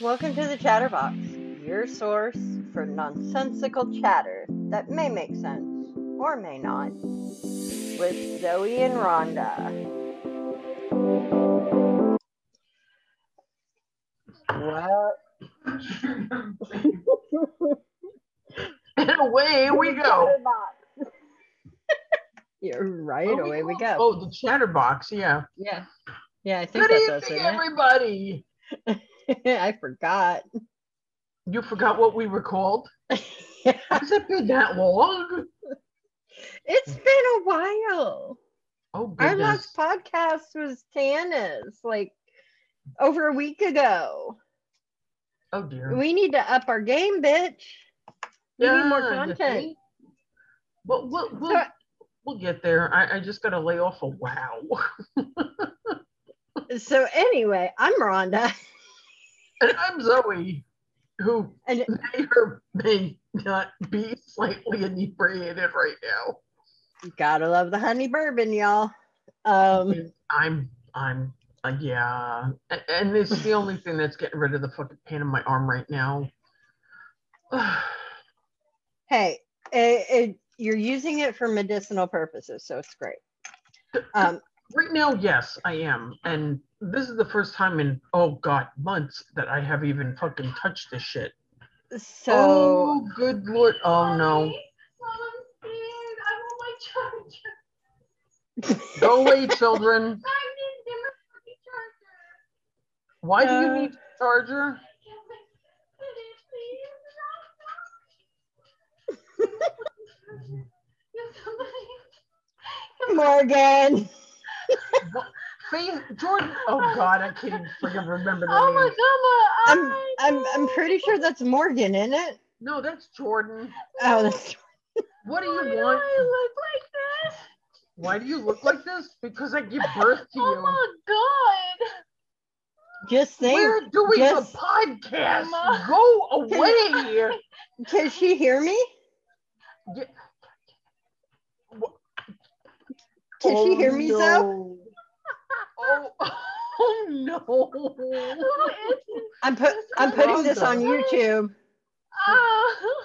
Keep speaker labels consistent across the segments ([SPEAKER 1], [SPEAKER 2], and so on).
[SPEAKER 1] Welcome to the Chatterbox, your source for nonsensical chatter that may make sense or may not, with Zoe and Rhonda. Well,
[SPEAKER 2] And away we go.
[SPEAKER 1] You're right.
[SPEAKER 2] What do
[SPEAKER 1] away we
[SPEAKER 2] call-
[SPEAKER 1] go.
[SPEAKER 2] Oh, the chatterbox. Yeah.
[SPEAKER 1] Yeah. Yeah, I think
[SPEAKER 2] Good
[SPEAKER 1] that's us,
[SPEAKER 2] evening,
[SPEAKER 1] isn't
[SPEAKER 2] everybody.
[SPEAKER 1] I forgot.
[SPEAKER 2] You forgot what we were called?
[SPEAKER 1] Yeah.
[SPEAKER 2] Has it been that long?
[SPEAKER 1] It's been a while.
[SPEAKER 2] Oh, goodness.
[SPEAKER 1] Our last podcast was Tana's like over a week ago.
[SPEAKER 2] Oh, dear.
[SPEAKER 1] We need to up our game, bitch. We need more content.
[SPEAKER 2] Well, we'll, we'll,
[SPEAKER 1] So-
[SPEAKER 2] we'll get there. I, I just got to lay off a wow.
[SPEAKER 1] So anyway, I'm Rhonda.
[SPEAKER 2] And I'm Zoe, who
[SPEAKER 1] And
[SPEAKER 2] may or may not be slightly inebriated right now.
[SPEAKER 1] You gotta love the honey bourbon, y'all. Um
[SPEAKER 2] I'm, I'm, uh, yeah. And it's the only thing that's getting rid of the fucking pain in my arm right now.
[SPEAKER 1] hey, it, it, you're using it for medicinal purposes, so it's great. Um
[SPEAKER 2] Right now, yes, I am. And this is the first time in, oh God, months that I have even fucking touched this shit.
[SPEAKER 1] so
[SPEAKER 2] oh, good lord. Oh no.
[SPEAKER 3] Mom, I'm scared. I want my charger.
[SPEAKER 2] Go away, children.
[SPEAKER 3] I need dimmer for charger.
[SPEAKER 2] Why do you
[SPEAKER 1] Uh,
[SPEAKER 2] need a charger?
[SPEAKER 3] I can't wait. Please, please. Yes, somebody.
[SPEAKER 1] Morgan.
[SPEAKER 2] Faith, Jordan. Oh God, I can't even freaking remember the
[SPEAKER 3] Oh my
[SPEAKER 2] name.
[SPEAKER 3] god,
[SPEAKER 1] I'm I'm I'm pretty sure that's Morgan, isn't it?
[SPEAKER 2] No, that's Jordan.
[SPEAKER 1] Oh, that's
[SPEAKER 2] What do you
[SPEAKER 3] Why
[SPEAKER 2] you
[SPEAKER 3] do
[SPEAKER 2] want?
[SPEAKER 3] I look like this?
[SPEAKER 2] Why do you look like this? Because I give birth to
[SPEAKER 3] oh
[SPEAKER 2] you.
[SPEAKER 3] Oh my god.
[SPEAKER 1] just think.
[SPEAKER 2] We're doing
[SPEAKER 1] just-
[SPEAKER 2] a podcast.
[SPEAKER 3] Mama.
[SPEAKER 2] Go away.
[SPEAKER 1] Can she hear me?
[SPEAKER 2] Yeah. Wha-
[SPEAKER 1] Can she hear me, oh,
[SPEAKER 2] no.
[SPEAKER 1] Zoe?
[SPEAKER 2] Oh, oh no.
[SPEAKER 3] Who is this?
[SPEAKER 1] I'm put I'm putting this on YouTube.
[SPEAKER 3] Oh.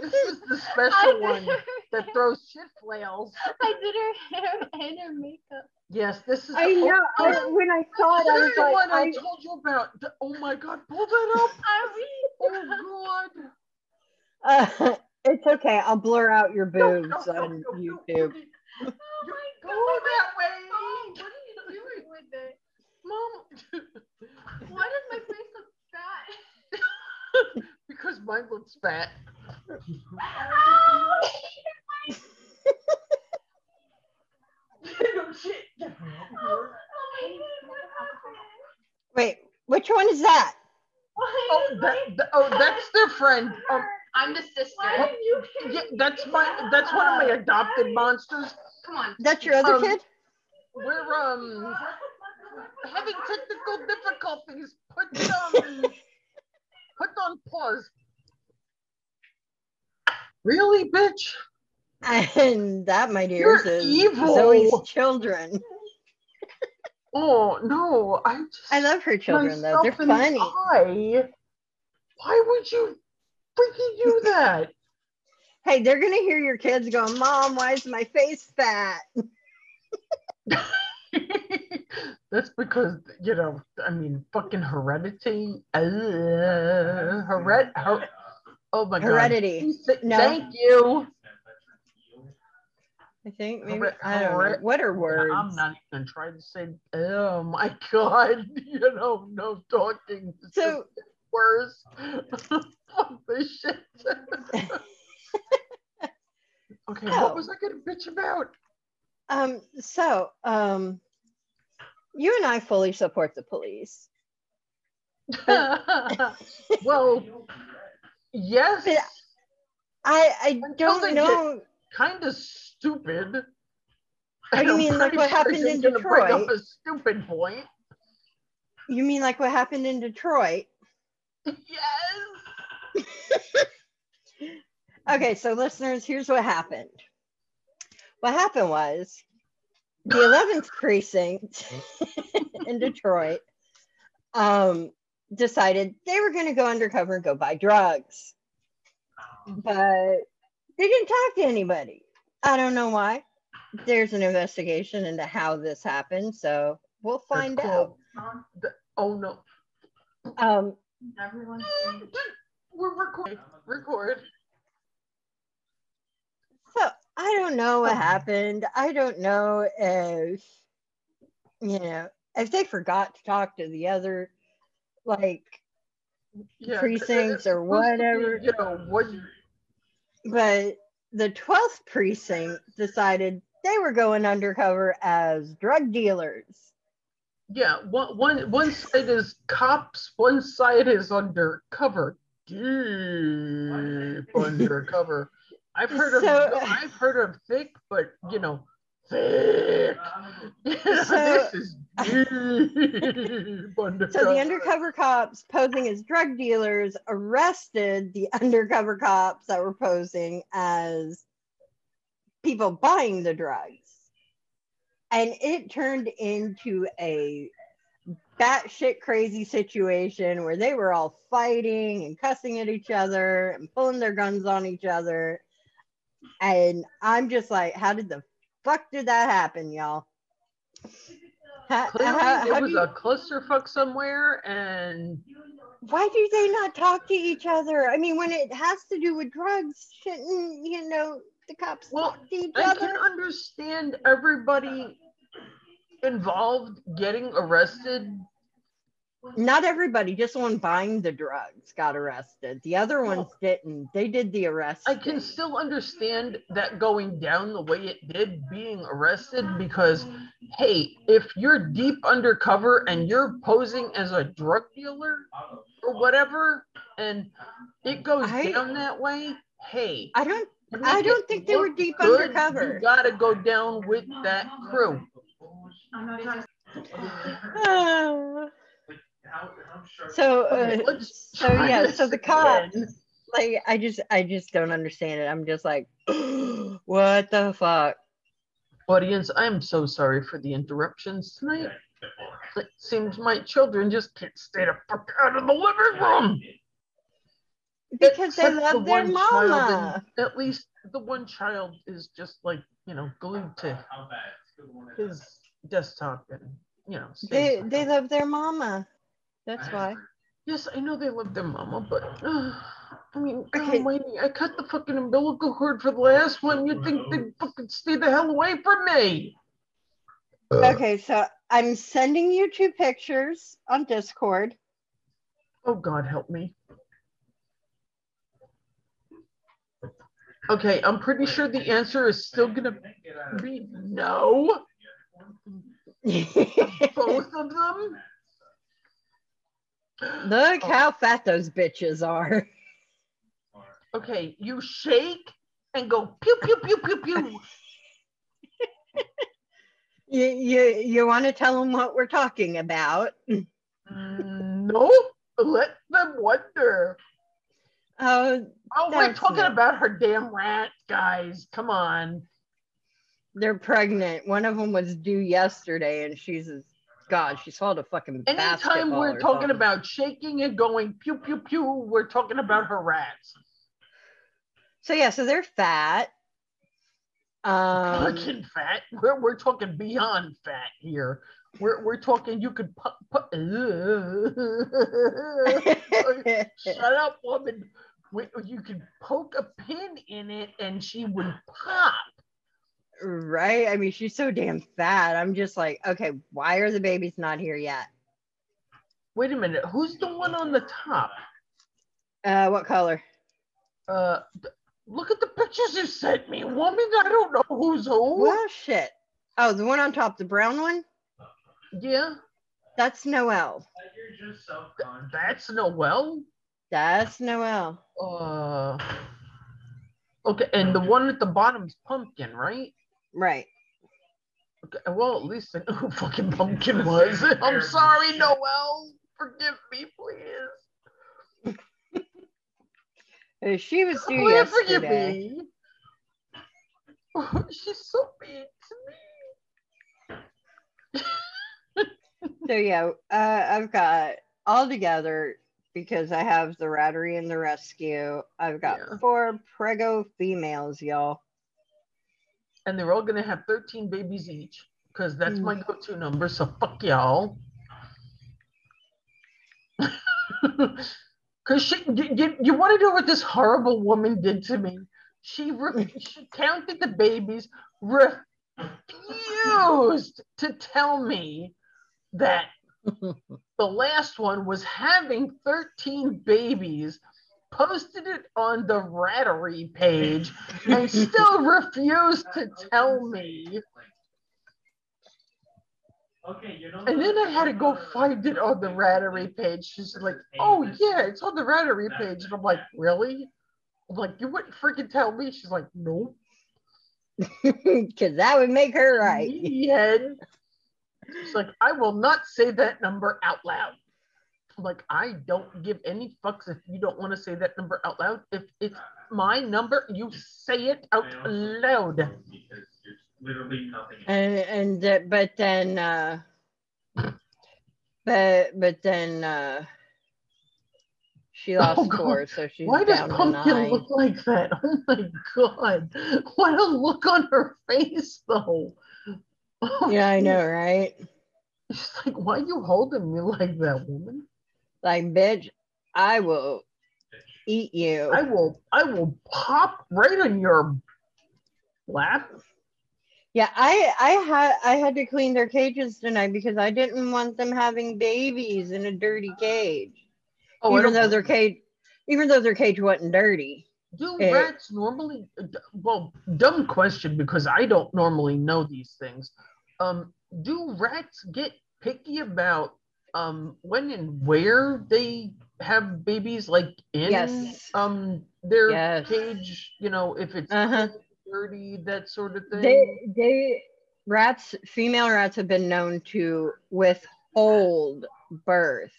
[SPEAKER 2] This is the special
[SPEAKER 3] did
[SPEAKER 2] one
[SPEAKER 3] her
[SPEAKER 2] that throws shit flails.
[SPEAKER 3] I did her hair and her makeup.
[SPEAKER 2] Yes, this is
[SPEAKER 1] I
[SPEAKER 2] the,
[SPEAKER 1] know.
[SPEAKER 2] Oh,
[SPEAKER 1] I, when I saw it, I was like,
[SPEAKER 2] one I
[SPEAKER 1] I,
[SPEAKER 2] told you about. The- Oh my god, pull that up.
[SPEAKER 3] Are we?
[SPEAKER 2] Oh god.
[SPEAKER 1] uh, it's okay. I'll blur out your boobs
[SPEAKER 2] no, no,
[SPEAKER 1] on
[SPEAKER 2] no, no.
[SPEAKER 1] YouTube.
[SPEAKER 3] Oh
[SPEAKER 2] You
[SPEAKER 3] my
[SPEAKER 2] go
[SPEAKER 3] god.
[SPEAKER 2] that way.
[SPEAKER 3] Oh, what are you doing with it?
[SPEAKER 2] Mom.
[SPEAKER 3] Why does my face look fat?
[SPEAKER 2] because mine looks fat.
[SPEAKER 3] Oh,
[SPEAKER 2] no shit.
[SPEAKER 3] oh my god, what happened?
[SPEAKER 1] Wait, which one is that?
[SPEAKER 2] Oh, that, that- oh, that's their friend. Um,
[SPEAKER 3] I'm the sister. Why you
[SPEAKER 2] yeah, that's my, that's one of my adopted monsters.
[SPEAKER 3] Come on.
[SPEAKER 1] That's your other
[SPEAKER 2] Um,
[SPEAKER 1] kid?
[SPEAKER 2] We're um having technical difficulties. Put um, put on pause. Really, bitch?
[SPEAKER 1] And that, my dear,
[SPEAKER 2] You're
[SPEAKER 1] is
[SPEAKER 2] evil.
[SPEAKER 1] Zoe's children.
[SPEAKER 2] Oh no! I just
[SPEAKER 1] I love her children though. They're
[SPEAKER 2] the
[SPEAKER 1] funny.
[SPEAKER 2] eye. Why would you freaking do that?
[SPEAKER 1] Hey, they're gonna hear your kids go, Mom, why is my face fat?
[SPEAKER 2] That's because you know, I mean, fucking heredity. Uh, heret. Her- oh my god.
[SPEAKER 1] Heredity. No.
[SPEAKER 2] Thank you.
[SPEAKER 1] I think maybe
[SPEAKER 2] Heret-
[SPEAKER 1] I don't know.
[SPEAKER 2] heret-
[SPEAKER 1] What are words?
[SPEAKER 2] I'm not even trying to say. Oh my god! You know, no talking. It's
[SPEAKER 1] So-
[SPEAKER 2] worse. Fuck this shit. okay,
[SPEAKER 1] Oh.
[SPEAKER 2] what was I gonna bitch about?
[SPEAKER 1] Um, so um you and I fully support the police.
[SPEAKER 2] well, yes,
[SPEAKER 1] I I don't know.
[SPEAKER 2] kind of stupid.
[SPEAKER 1] You
[SPEAKER 2] I'm
[SPEAKER 1] mean like what happened in
[SPEAKER 2] gonna bring up
[SPEAKER 1] Detroit?
[SPEAKER 2] a stupid point.
[SPEAKER 1] You mean like what happened in Detroit?
[SPEAKER 2] Yes.
[SPEAKER 1] Okay, so listeners, here's what happened. What happened was the 11th precinct in Detroit um, decided they were going to go undercover and go buy drugs. But they didn't talk to anybody. I don't know why. There's an investigation into how this happened, so we'll find
[SPEAKER 2] cool.
[SPEAKER 1] out.
[SPEAKER 2] The- oh no.
[SPEAKER 1] Um,
[SPEAKER 3] Everyone's
[SPEAKER 2] We're recording. Record.
[SPEAKER 1] So I don't know what happened. I don't know if you know if they forgot to talk to the other like
[SPEAKER 2] Yeah, 'cause
[SPEAKER 1] Precincts or
[SPEAKER 2] supposed be,
[SPEAKER 1] whatever.
[SPEAKER 2] You know what?
[SPEAKER 1] but the 12th precinct decided they were going undercover as drug dealers.
[SPEAKER 2] Yeah, one one one side is cops, one side is undercover. Deep undercover. I've heard of I've heard of thick, but you know, thick.
[SPEAKER 1] So-
[SPEAKER 2] this is deep undercover.
[SPEAKER 1] So the undercover cops posing as drug dealers arrested the undercover cops that were posing as people buying the drugs. And it turned into a batshit crazy situation where they were all fighting and cussing at each other and pulling their guns on each other. And I'm just like, how did the fuck did that happen, y'all? How-
[SPEAKER 2] Clearly,
[SPEAKER 1] how- how
[SPEAKER 2] it was
[SPEAKER 1] you-
[SPEAKER 2] a clusterfuck somewhere, and
[SPEAKER 1] why do they not talk to each other? I mean, when it has to do with drugs, shouldn't you know the cops
[SPEAKER 2] Well,
[SPEAKER 1] talk to each
[SPEAKER 2] I
[SPEAKER 1] other?
[SPEAKER 2] can understand everybody involved getting arrested
[SPEAKER 1] Not everybody, just one buying the drugs got arrested. The other ones didn't. They did the arrest.
[SPEAKER 2] I can still understand that going down the way it did, being arrested, because hey, if you're deep undercover and you're posing as a drug dealer or whatever, and it goes
[SPEAKER 1] I-
[SPEAKER 2] down that way, hey,
[SPEAKER 1] I don't. I don't think they were deep
[SPEAKER 2] good,
[SPEAKER 1] undercover.
[SPEAKER 2] You gotta go down with that crew.
[SPEAKER 3] I'm not trying
[SPEAKER 1] oh. So, uh,
[SPEAKER 2] Okay,
[SPEAKER 1] so yeah. So the cops, like, I just, I just don't understand it. I'm just like, what the fuck?
[SPEAKER 2] Audience, I'm so sorry for the interruptions tonight. It seems my children just can't stay the fuck out of the living room.
[SPEAKER 1] Because they
[SPEAKER 2] Except the
[SPEAKER 1] love their
[SPEAKER 2] one
[SPEAKER 1] mama.
[SPEAKER 2] in- at least the one child is just like, you know, glued to his desktop and, you know,
[SPEAKER 1] They they love their mama. That's why.
[SPEAKER 2] Yes, I know they love their mama, but uh, I mean, God
[SPEAKER 1] Okay.
[SPEAKER 2] almighty, I cut the fucking umbilical cord for the last one. You'd think they'd fucking stay the hell away from me.
[SPEAKER 1] Okay, so I'm sending you two pictures on Discord.
[SPEAKER 2] Oh God, help me. Okay, I'm pretty sure the answer is still gonna be no. Both of them.
[SPEAKER 1] Look
[SPEAKER 2] Oh.
[SPEAKER 1] how fat those bitches are.
[SPEAKER 2] Okay, you shake and go pew pew pew pew pew.
[SPEAKER 1] You you you want to tell them what we're talking about?
[SPEAKER 2] Mm, No, let them wonder.
[SPEAKER 1] Oh,
[SPEAKER 2] Oh, we're talking about her damn rat, guys. Come on.
[SPEAKER 1] they're pregnant. One of them was due yesterday, and she's a, God, she swallowed a fucking
[SPEAKER 2] Anytime we're talking
[SPEAKER 1] something.
[SPEAKER 2] about shaking and going pew pew pew, we're talking about her rats.
[SPEAKER 1] So yeah, so they're fat. Um,
[SPEAKER 2] Fucking fat. We're, we're talking beyond fat here. We're, we're talking you could put, put shut up woman you could poke a pin in it and she would pop
[SPEAKER 1] right? I mean, she's so damn fat. I'm just like, okay, why are the babies not here yet?
[SPEAKER 2] wait a minute who's the one on the top
[SPEAKER 1] Uh, what color?
[SPEAKER 2] uh look at the pictures you sent me woman i don't know who's who
[SPEAKER 1] Well, shit. Oh, the one on top, the brown one.
[SPEAKER 2] yeah
[SPEAKER 1] That's Noel. Noelle.
[SPEAKER 2] that's noel
[SPEAKER 1] That's Noel.
[SPEAKER 2] uh okay and the one at the bottom's pumpkin right
[SPEAKER 1] Right.
[SPEAKER 2] Okay, well, at least I know who fucking Pumpkin was. I'm sorry, Noel. Forgive me, please.
[SPEAKER 1] Uh, She was due
[SPEAKER 2] Please forgive
[SPEAKER 1] yesterday.
[SPEAKER 2] me. She's so mean to me.
[SPEAKER 1] So yeah, uh, I've got all together because I have the rattery and the rescue. I've got
[SPEAKER 2] Yeah.
[SPEAKER 1] four prego females, y'all.
[SPEAKER 2] And they're all gonna have 13 babies each. Because that's
[SPEAKER 1] Mm.
[SPEAKER 2] my go-to number. So fuck y'all. Because she, you, you, want to know what this horrible woman did to me? She, re- she counted the babies, refused to tell me that the last one was having 13 babies, posted it on the Rattery page, and still refused to tell me.
[SPEAKER 3] Okay, you know.
[SPEAKER 2] And then I had to go uh, find it on the Rattery page. She's like, oh, yeah, it's on the Rattery page. And I'm like, really? I'm like, you wouldn't freaking tell me? She's like, nope.
[SPEAKER 1] Because that would make her right.
[SPEAKER 2] Yeah. She's like, I will not say that number out loud. I'm like, I don't give any fucks if you don't want to say that number out loud. If it's my number, you say it out loud.
[SPEAKER 3] Because there's literally nothing.
[SPEAKER 1] And and that- but then uh but but then uh she lost
[SPEAKER 2] Oh, God.
[SPEAKER 1] four, so she's
[SPEAKER 2] Why does
[SPEAKER 1] down to
[SPEAKER 2] Pumpkin
[SPEAKER 1] nine.
[SPEAKER 2] look like that? Oh my god. What a look on her face, though. Oh,
[SPEAKER 1] Yeah, I know, right?
[SPEAKER 2] She's like, why are you holding me like that, woman?
[SPEAKER 1] Like, bitch, I will eat you.
[SPEAKER 2] I will, I will pop right on your lap.
[SPEAKER 1] Yeah, I I had I had to clean their cages tonight because I didn't want them having babies in a dirty cage.
[SPEAKER 2] Oh,
[SPEAKER 1] even though their cage even though their cage wasn't dirty.
[SPEAKER 2] Do
[SPEAKER 1] Eh.
[SPEAKER 2] rats normally? Well, dumb question because I don't normally know these things. Um, do rats get picky about um when and where they have babies, like in
[SPEAKER 1] Yes.
[SPEAKER 2] um their
[SPEAKER 1] Yes.
[SPEAKER 2] cage? You know, if it's
[SPEAKER 1] Uh-huh.
[SPEAKER 2] dirty, that sort of thing.
[SPEAKER 1] They they rats female rats have been known to withhold birth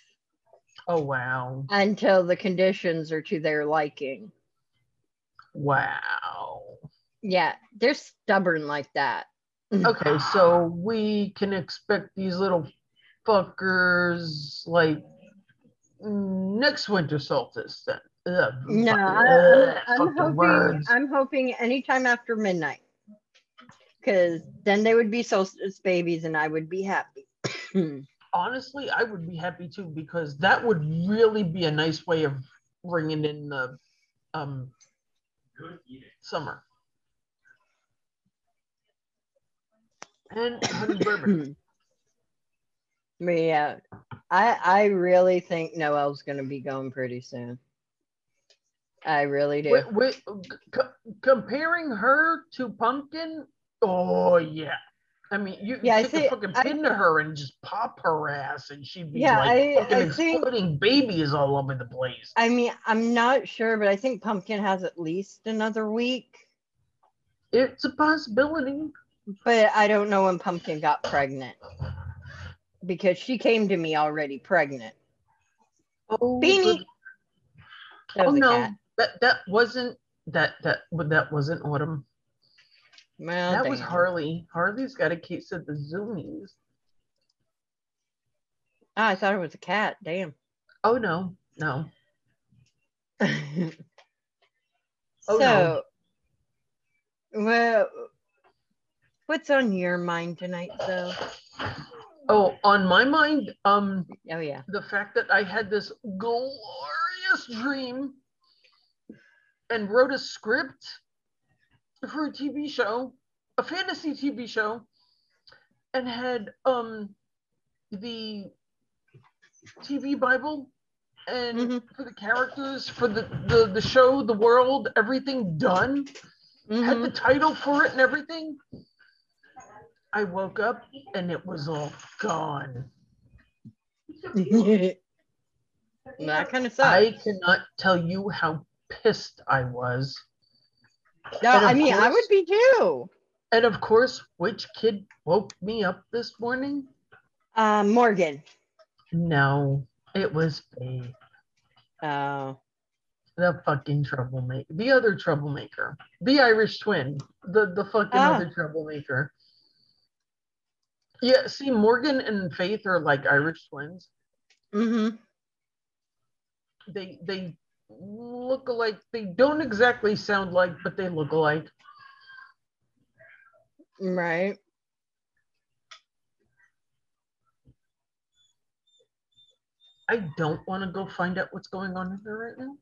[SPEAKER 2] oh wow,
[SPEAKER 1] until the conditions are to their liking.
[SPEAKER 2] wow.
[SPEAKER 1] Yeah, they're stubborn like that.
[SPEAKER 2] Okay, so we can expect these little fuckers like next winter solstice then. Ugh,
[SPEAKER 1] No,
[SPEAKER 2] ugh,
[SPEAKER 1] I'm, I'm hoping
[SPEAKER 2] words.
[SPEAKER 1] I'm hoping anytime after midnight, because then they would be solstice babies and I would be happy.
[SPEAKER 2] Honestly, I would be happy too because that would really be a nice way of bringing in the um summer. And honey bourbon.
[SPEAKER 1] but yeah, I I really think Noel's gonna be going pretty soon. I really do.
[SPEAKER 2] Wait, wait, c- comparing her to Pumpkin, oh yeah. I mean, you
[SPEAKER 1] Yeah, I
[SPEAKER 2] take
[SPEAKER 1] see-
[SPEAKER 2] a fucking
[SPEAKER 1] I-
[SPEAKER 2] pin to her and just pop her ass, and she'd be
[SPEAKER 1] Yeah,
[SPEAKER 2] like
[SPEAKER 1] I-
[SPEAKER 2] fucking
[SPEAKER 1] I think-
[SPEAKER 2] exploding babies all over the place.
[SPEAKER 1] I mean, I'm not sure, but I think Pumpkin has at least another week.
[SPEAKER 2] It's a possibility.
[SPEAKER 1] But I don't know when Pumpkin got pregnant because she came to me already pregnant.
[SPEAKER 2] Oh,
[SPEAKER 1] Beanie.
[SPEAKER 2] Oh no,
[SPEAKER 1] cat.
[SPEAKER 2] that that wasn't that that but that wasn't Autumn.
[SPEAKER 1] Well,
[SPEAKER 2] that was. Harley. Harley's got a case of the zoomies.
[SPEAKER 1] Ah, I thought it was a cat. Damn.
[SPEAKER 2] Oh no, no.
[SPEAKER 1] so,
[SPEAKER 2] Oh, no.
[SPEAKER 1] well, what's on your mind tonight, though?
[SPEAKER 2] Oh, on my mind, um,
[SPEAKER 1] Oh yeah.
[SPEAKER 2] the fact that I had this glorious dream and wrote a script for a TV show, a fantasy TV show, and had um the TV Bible and
[SPEAKER 1] Mhm.
[SPEAKER 2] for the characters, for the, the the show, the world, everything done. Had the title for it and everything. I woke up and it was all gone.
[SPEAKER 1] that kind of sucks.
[SPEAKER 2] I cannot tell you how pissed I was.
[SPEAKER 1] no, I mean, I would be too.
[SPEAKER 2] And of course, which kid woke me up this morning?
[SPEAKER 1] Um, Morgan.
[SPEAKER 2] No, it was Faith,
[SPEAKER 1] Oh.
[SPEAKER 2] the fucking troublemaker, the other troublemaker, the Irish twin, the the fucking
[SPEAKER 1] Ah.
[SPEAKER 2] other troublemaker. Yeah, see, Morgan and Faith are like Irish twins.
[SPEAKER 1] Mm-hmm.
[SPEAKER 2] they they look alike. They don't exactly sound like, but they look alike.
[SPEAKER 1] Right.
[SPEAKER 2] I don't want to go find out what's going on in there right now.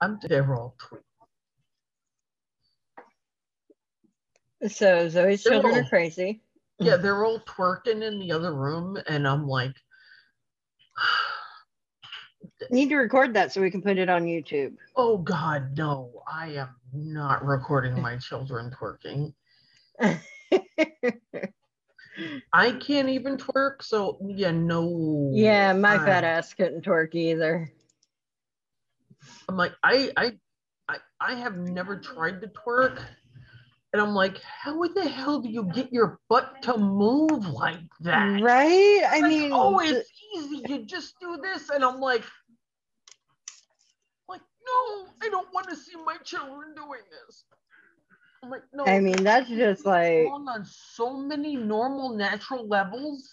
[SPEAKER 2] I'm they're all tweet.
[SPEAKER 1] So Zoe's
[SPEAKER 2] They're
[SPEAKER 1] children
[SPEAKER 2] all-
[SPEAKER 1] are crazy.
[SPEAKER 2] Yeah, mm-hmm. they're all twerking in the other room, and I'm like,
[SPEAKER 1] Need to record that so we can put it on YouTube.
[SPEAKER 2] oh God, no, I am not recording my children twerking. I can't even twerk, so yeah, no.
[SPEAKER 1] yeah, my
[SPEAKER 2] I-
[SPEAKER 1] fat ass couldn't twerk either.
[SPEAKER 2] I'm like, I, I, I, I have never tried to twerk, and I'm like, how the hell do you get your butt to move like that?
[SPEAKER 1] Right? I
[SPEAKER 2] Like,
[SPEAKER 1] mean,
[SPEAKER 2] oh, it's easy. You just do this, and I'm like, like, no, I don't want to see my children doing this. I'm like, no.
[SPEAKER 1] I mean, that's just like,
[SPEAKER 2] on so many normal, natural levels.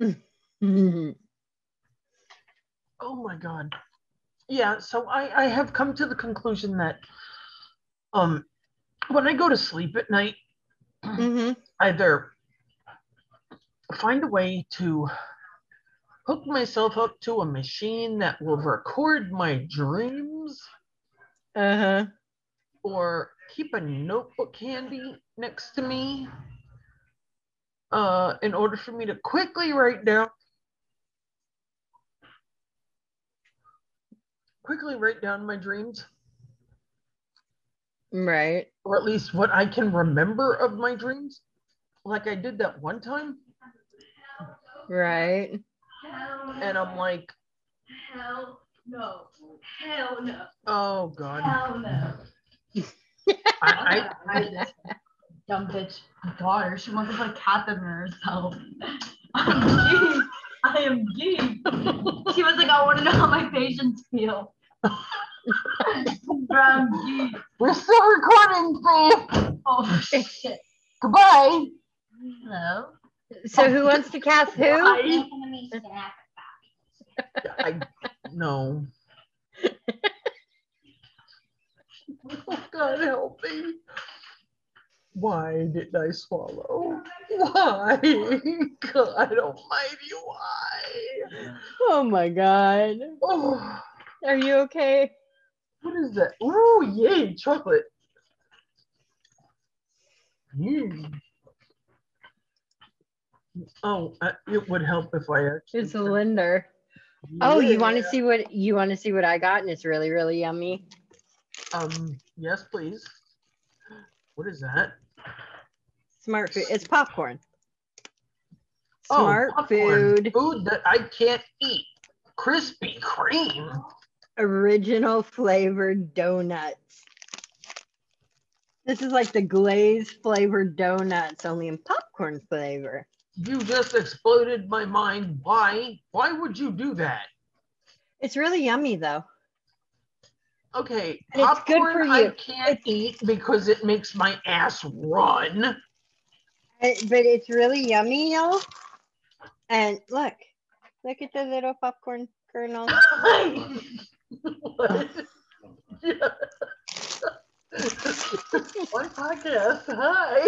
[SPEAKER 2] Oh my god. Yeah, so I, I have come to the conclusion that um when I go to sleep at night,
[SPEAKER 1] Mhm.
[SPEAKER 2] either find a way to hook myself up to a machine that will record my dreams
[SPEAKER 1] uh-huh.
[SPEAKER 2] or keep a notebook handy next to me uh, in order for me to quickly write down quickly write down my dreams
[SPEAKER 1] Right.
[SPEAKER 2] or at least what I can remember of my dreams like I did that one time
[SPEAKER 1] Right.
[SPEAKER 2] And I'm like
[SPEAKER 3] Hell no. Hell no.
[SPEAKER 2] oh god
[SPEAKER 3] Hell no.
[SPEAKER 2] I,
[SPEAKER 3] I, dumb bitch daughter. She wants to put a catheter in herself. I'm geek. I am geek. She was like, I want to know how my patients feel. Bro, I'm
[SPEAKER 2] we're still recording Faith.
[SPEAKER 3] Oh shit.
[SPEAKER 2] goodbye
[SPEAKER 3] Hello.
[SPEAKER 1] So who wants to cast who?
[SPEAKER 3] Hi.
[SPEAKER 2] I no. oh God, help me. Why did I swallow? Why? God almighty, why?
[SPEAKER 1] Oh my god.
[SPEAKER 2] Oh,
[SPEAKER 1] Are you okay?
[SPEAKER 2] What is that? Ooh, yay, chocolate. Mm. Oh, uh, it would help if I actually.
[SPEAKER 1] It's a Lindor. Oh, you want to see what you want to see what I got and it's really really yummy.
[SPEAKER 2] Um, yes, please. What is that?
[SPEAKER 1] Smart food. It's popcorn.
[SPEAKER 2] Oh,
[SPEAKER 1] Smart
[SPEAKER 2] popcorn.
[SPEAKER 1] food.
[SPEAKER 2] Food that I can't eat. Krispy Kreme.
[SPEAKER 1] Original flavored donuts. This is like the glazed flavored donuts, only in popcorn flavor.
[SPEAKER 2] You just exploded my mind. Why? Why would you do that?
[SPEAKER 1] It's really yummy though.
[SPEAKER 2] Okay,
[SPEAKER 1] And it's
[SPEAKER 2] popcorn I can't eat because it makes my ass run.
[SPEAKER 1] Uh, But it's really yummy, y'all. And look, look at the little popcorn kernel.
[SPEAKER 2] What? Yeah. My podcast. Hi.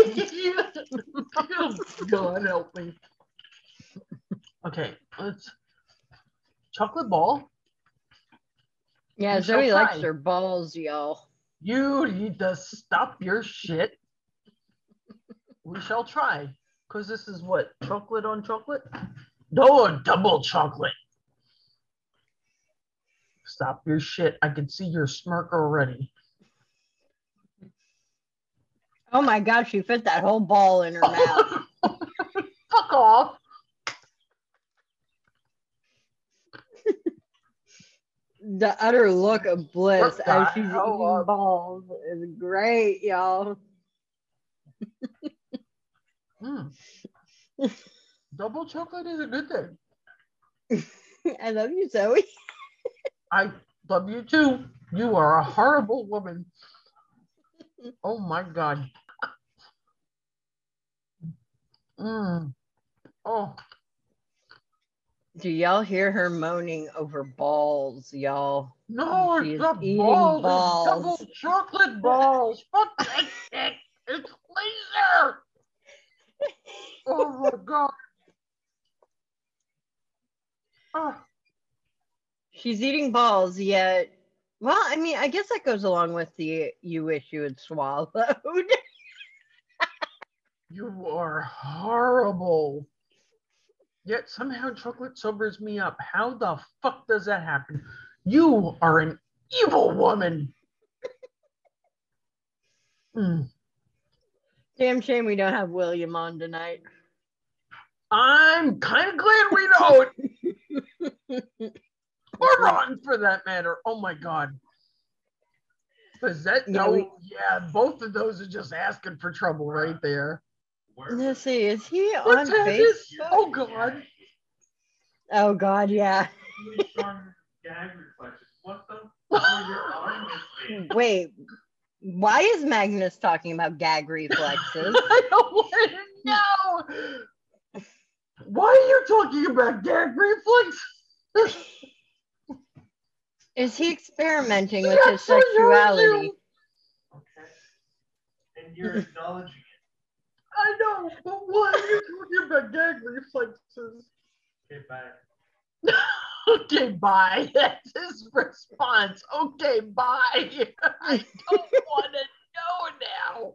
[SPEAKER 2] Oh, God help me. Okay, let's chocolate ball.
[SPEAKER 1] Yeah,
[SPEAKER 2] We shall
[SPEAKER 1] Zoe likes
[SPEAKER 2] try.
[SPEAKER 1] her balls, y'all.
[SPEAKER 2] You need to stop your shit. We shall try. Because this is what? Chocolate on chocolate? No, double chocolate. Stop your shit. I can see your smirk already.
[SPEAKER 1] Oh my gosh, she fit that whole ball in her mouth.
[SPEAKER 2] Fuck off.
[SPEAKER 1] the utter look of bliss as she's eating
[SPEAKER 2] hell?
[SPEAKER 1] balls is great, y'all.
[SPEAKER 2] Mm. Double chocolate is a good thing.
[SPEAKER 1] I love you, Zoe.
[SPEAKER 2] I love you too. You are a horrible woman. Oh my God. Mm. Oh,
[SPEAKER 1] Do y'all hear her moaning over balls, y'all?
[SPEAKER 2] No,
[SPEAKER 1] She's
[SPEAKER 2] it's not balls.
[SPEAKER 1] balls.
[SPEAKER 2] Double chocolate balls. Fuck that shit. It's laser. Oh my god. Ah,
[SPEAKER 1] She's eating balls, yet. Well, I mean, I guess that goes along with the you wish you had swallowed.
[SPEAKER 2] you are horrible. Yet somehow chocolate sobers me up. How the fuck does that happen? You are an evil woman. Mm.
[SPEAKER 1] Damn shame we don't have William on tonight.
[SPEAKER 2] I'm kind of glad we don't. or Ron for that matter. Oh my god. Because that
[SPEAKER 1] Yeah,
[SPEAKER 2] no,
[SPEAKER 1] we-
[SPEAKER 2] yeah, both of those are just asking for trouble right there.
[SPEAKER 1] Let's see, is he on Facebook?
[SPEAKER 2] Oh god.
[SPEAKER 1] Oh God, yeah.
[SPEAKER 4] Gag reflexes. What the? Your arm is big.
[SPEAKER 1] Wait, why is Magnus talking about gag reflexes?
[SPEAKER 2] I don't want to know. Why are you talking about gag reflex?
[SPEAKER 1] Is he experimenting with his sexuality?
[SPEAKER 4] Okay. And you're acknowledging it.
[SPEAKER 2] I know, but what are you talking about gag reflexes?
[SPEAKER 4] Okay, bye.
[SPEAKER 2] Okay, bye. That's his response. Okay, bye. I don't want to know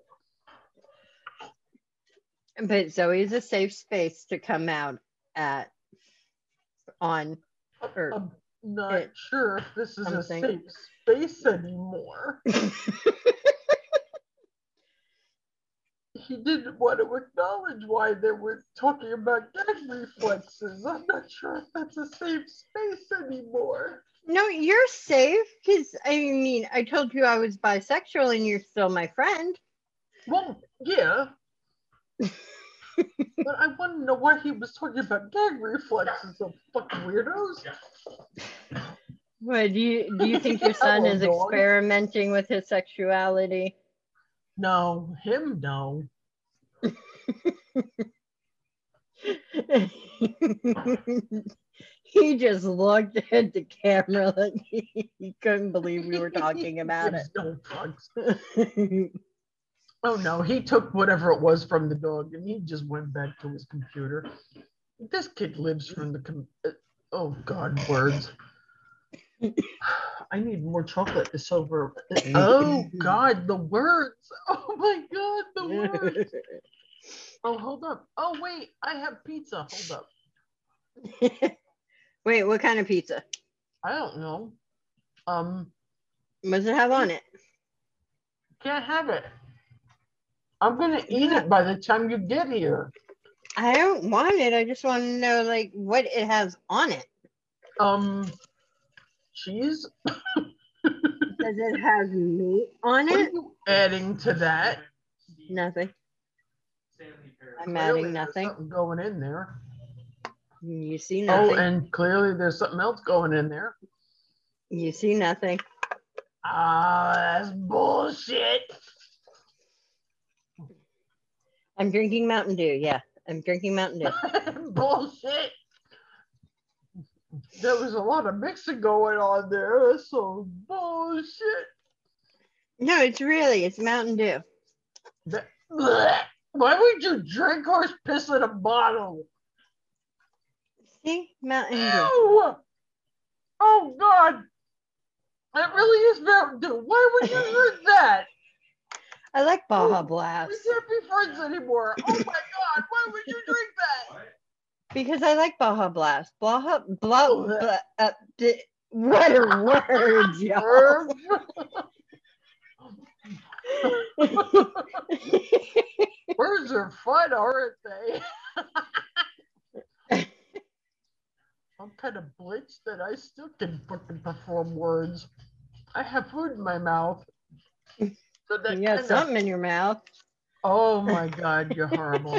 [SPEAKER 2] now.
[SPEAKER 1] But Zoe's a safe space to come out at on or
[SPEAKER 2] I'm not
[SPEAKER 1] it-
[SPEAKER 2] sure if this is a safe space anymore. He didn't want to acknowledge why they were talking about gag reflexes. I'm not sure if that's a safe space anymore.
[SPEAKER 1] No, you're safe because I mean I told you I was bisexual and you're still my friend.
[SPEAKER 2] Well, yeah. but I want to know why he was talking about gag reflexes of fucking weirdos.
[SPEAKER 1] What do you do you think your son is experimenting with his sexuality?
[SPEAKER 2] No, him no.
[SPEAKER 1] he just looked at the camera like he couldn't believe we were talking about
[SPEAKER 2] Gives No fucks.
[SPEAKER 1] it.
[SPEAKER 2] Oh no, he took whatever it was from the dog and he just went back to his computer. This kid lives from the com- oh god, words. I need more chocolate. It's over. Oh god, the words. Oh my god, the words. Oh, hold up. Oh wait, I have pizza. Hold up.
[SPEAKER 1] Wait, what kind of pizza?
[SPEAKER 2] I don't know. Um,
[SPEAKER 1] What does it have on it?
[SPEAKER 2] can't have it. I'm gonna eat it by the time you get here.
[SPEAKER 1] I don't want it. I just want to know like what it has on it.
[SPEAKER 2] Um, cheese.
[SPEAKER 1] Does it have meat on
[SPEAKER 2] What are
[SPEAKER 1] it?
[SPEAKER 2] you adding to that?
[SPEAKER 1] Nothing. I'm
[SPEAKER 2] Clearly
[SPEAKER 1] adding nothing.
[SPEAKER 2] something going in there.
[SPEAKER 1] You see nothing.
[SPEAKER 2] Oh, and clearly there's something else going in there.
[SPEAKER 1] You see nothing.
[SPEAKER 2] Ah, that's bullshit.
[SPEAKER 1] I'm drinking Mountain Dew. Yeah, I'm drinking Mountain Dew.
[SPEAKER 2] bullshit. There was a lot of mixing going on there. That's so bullshit.
[SPEAKER 1] No, it's really it's Mountain Dew.
[SPEAKER 2] That-. Why would you drink horse piss in a bottle?
[SPEAKER 1] See, Mountain Dew.
[SPEAKER 2] Ew! Oh God! That really is Mountain Dew. Why would you drink that?
[SPEAKER 1] I like Baja Blast.
[SPEAKER 2] We
[SPEAKER 1] Blast
[SPEAKER 2] can't be friends anymore. Oh my God! Why would you drink that?
[SPEAKER 1] Because I like Baja Blast. Baja blah,
[SPEAKER 2] Oh,
[SPEAKER 1] blah uh, d- what are words, y'all?
[SPEAKER 2] Words are fun, aren't they? I'm kind of bleached that I still can fucking perform words. I have food in my mouth. So that
[SPEAKER 1] you got something in your mouth.
[SPEAKER 2] Oh my God, you're horrible.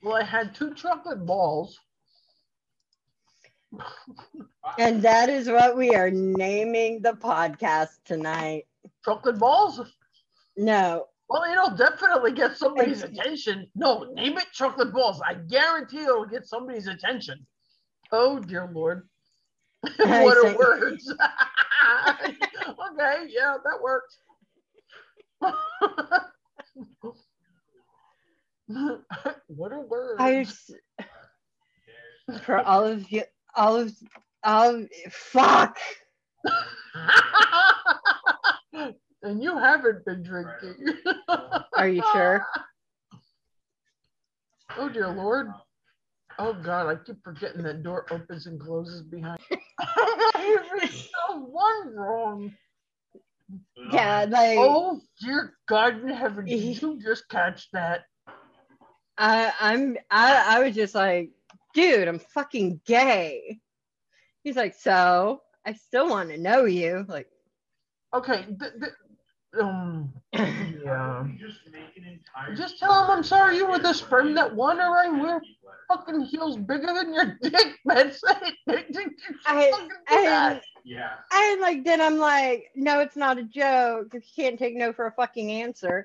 [SPEAKER 2] well, I had two chocolate balls.
[SPEAKER 1] And that is what we are naming the podcast tonight.
[SPEAKER 2] Chocolate balls?
[SPEAKER 1] No,
[SPEAKER 2] Well, it'll definitely get somebody's attention. No, name it chocolate balls. I guarantee it'll get somebody's attention. Oh dear Lord. What are words? okay, yeah, that works. what are words?
[SPEAKER 1] I just, for all of you, all of, all of, fuck.
[SPEAKER 2] and you haven't been drinking.
[SPEAKER 1] Are you sure?
[SPEAKER 2] Oh dear Lord. Oh God, I keep forgetting that door opens and closes behind. Even spelled one wrong.
[SPEAKER 1] Yeah, like
[SPEAKER 2] Oh dear God in heaven, did you just catch that?
[SPEAKER 1] I, I'm, I, I was just like, dude, I'm fucking gay. He's like, so I still want to know you. Like,
[SPEAKER 2] Okay, th- th- um, yeah.
[SPEAKER 4] Just make an entire.
[SPEAKER 2] Just tell him I'm sorry you were the sperm that won, or I will fucking heels bigger than your dick. That's it.
[SPEAKER 1] I,
[SPEAKER 2] Fucking do that.
[SPEAKER 1] and,
[SPEAKER 4] Yeah.
[SPEAKER 1] and like, then I'm like, no, it's not a joke. You can't take no for a fucking answer,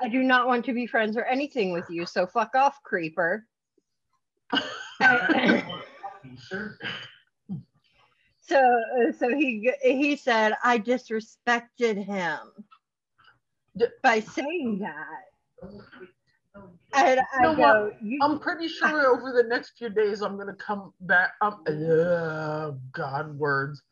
[SPEAKER 1] I do not want to be friends or anything with you. So fuck off, creeper. So, uh, so he he said I disrespected him
[SPEAKER 2] D-
[SPEAKER 1] by saying that, and I
[SPEAKER 2] know
[SPEAKER 1] go, you,
[SPEAKER 2] I'm pretty sure over the next few days I'm gonna come back up. Uh, God words.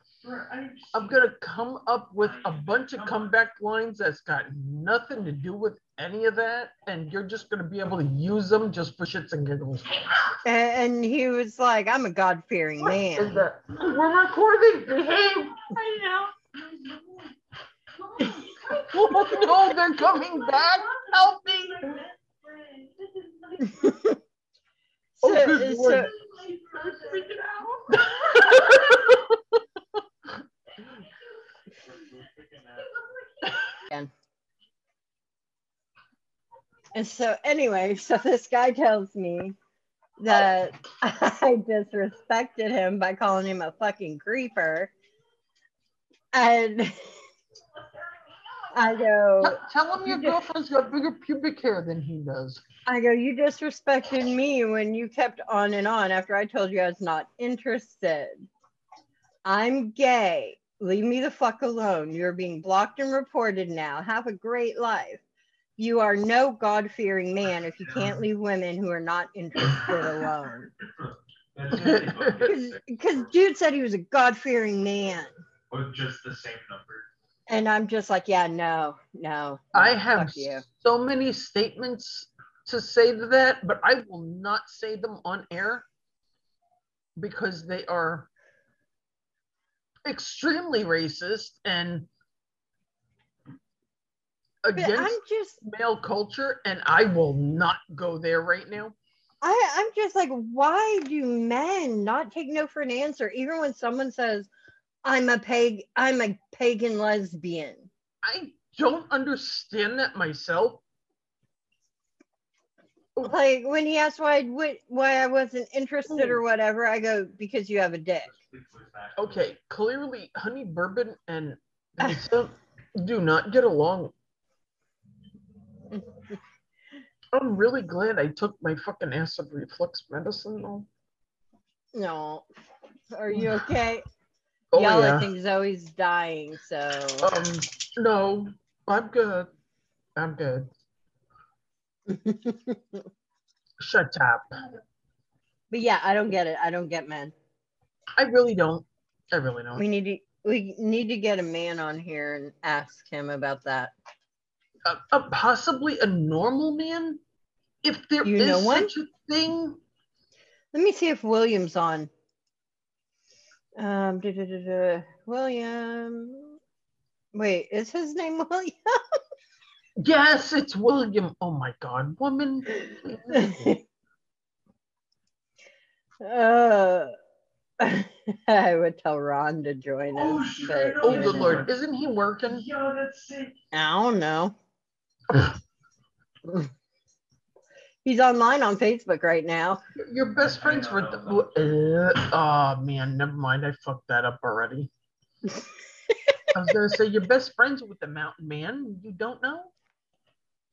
[SPEAKER 2] I'm gonna come up with a bunch of comeback lines that's got nothing to do with any of that, and you're just gonna be able to use them just for shits and giggles.
[SPEAKER 1] and he was like, I'm a God fearing
[SPEAKER 2] Is
[SPEAKER 1] man.
[SPEAKER 2] that we're recording? Behave.
[SPEAKER 3] I know.
[SPEAKER 2] Oh no, they're coming back. Help me. Oh,
[SPEAKER 1] So,
[SPEAKER 2] good
[SPEAKER 1] so, and so anyway, so this guy tells me that I disrespected him by calling him a fucking creeper, and I go,
[SPEAKER 2] Tell- Tell him your girlfriend's got bigger pubic hair than he does.
[SPEAKER 1] I go, you disrespected me when you kept on and on after I told you I was not interested. I'm gay. Leave me the fuck alone. You're being blocked and reported now. Have a great life. You are no God fearing man if you can't leave women who are not interested alone. Because dude said he was a God fearing man.
[SPEAKER 4] With just the same number.
[SPEAKER 1] And I'm just like, yeah, no, no.
[SPEAKER 2] I
[SPEAKER 1] no,
[SPEAKER 2] have
[SPEAKER 1] you.
[SPEAKER 2] so many statements to say to that, but I will not say them on air because they are extremely racist and against
[SPEAKER 1] I'm just
[SPEAKER 2] male culture, and I will not go there right now.
[SPEAKER 1] I, I'm just like, why do men not take no for an answer, even when someone says, "I'm a pag, I'm a pagan lesbian"?
[SPEAKER 2] I don't understand that myself.
[SPEAKER 1] Like when he asked why I why I wasn't interested or whatever, I go because you have a dick.
[SPEAKER 2] Okay, clearly, honey bourbon and Lisa do not get along. I'm really glad I took my fucking acid reflux medicine though.
[SPEAKER 1] No, are you okay?
[SPEAKER 2] Oh
[SPEAKER 1] Y'all, I think Zoe's dying, so
[SPEAKER 2] Um, no, I'm good. I'm good. Shut up.
[SPEAKER 1] but yeah, I don't get it. I don't get men.
[SPEAKER 2] I really don't. I really don't.
[SPEAKER 1] We need to we need to get a man on here and ask him about that.
[SPEAKER 2] Uh, uh, possibly a normal man, if there is
[SPEAKER 1] You know one?
[SPEAKER 2] such a thing.
[SPEAKER 1] Let me see if William's on. Um, duh, duh, duh, duh. William. Wait, is his name William?
[SPEAKER 2] Yes, it's William. Oh my God, woman.
[SPEAKER 1] uh, I would tell Ron to join
[SPEAKER 4] Oh,
[SPEAKER 1] us,
[SPEAKER 4] sure.
[SPEAKER 1] but
[SPEAKER 2] Oh good
[SPEAKER 1] know,
[SPEAKER 2] lord, isn't he working?
[SPEAKER 4] Yo, that's sick.
[SPEAKER 1] I don't know. He's online on Facebook right now.
[SPEAKER 2] Your best friends were. The, uh, oh man, never mind. I fucked that up already. I was gonna say your best friends with the mountain man. You don't know?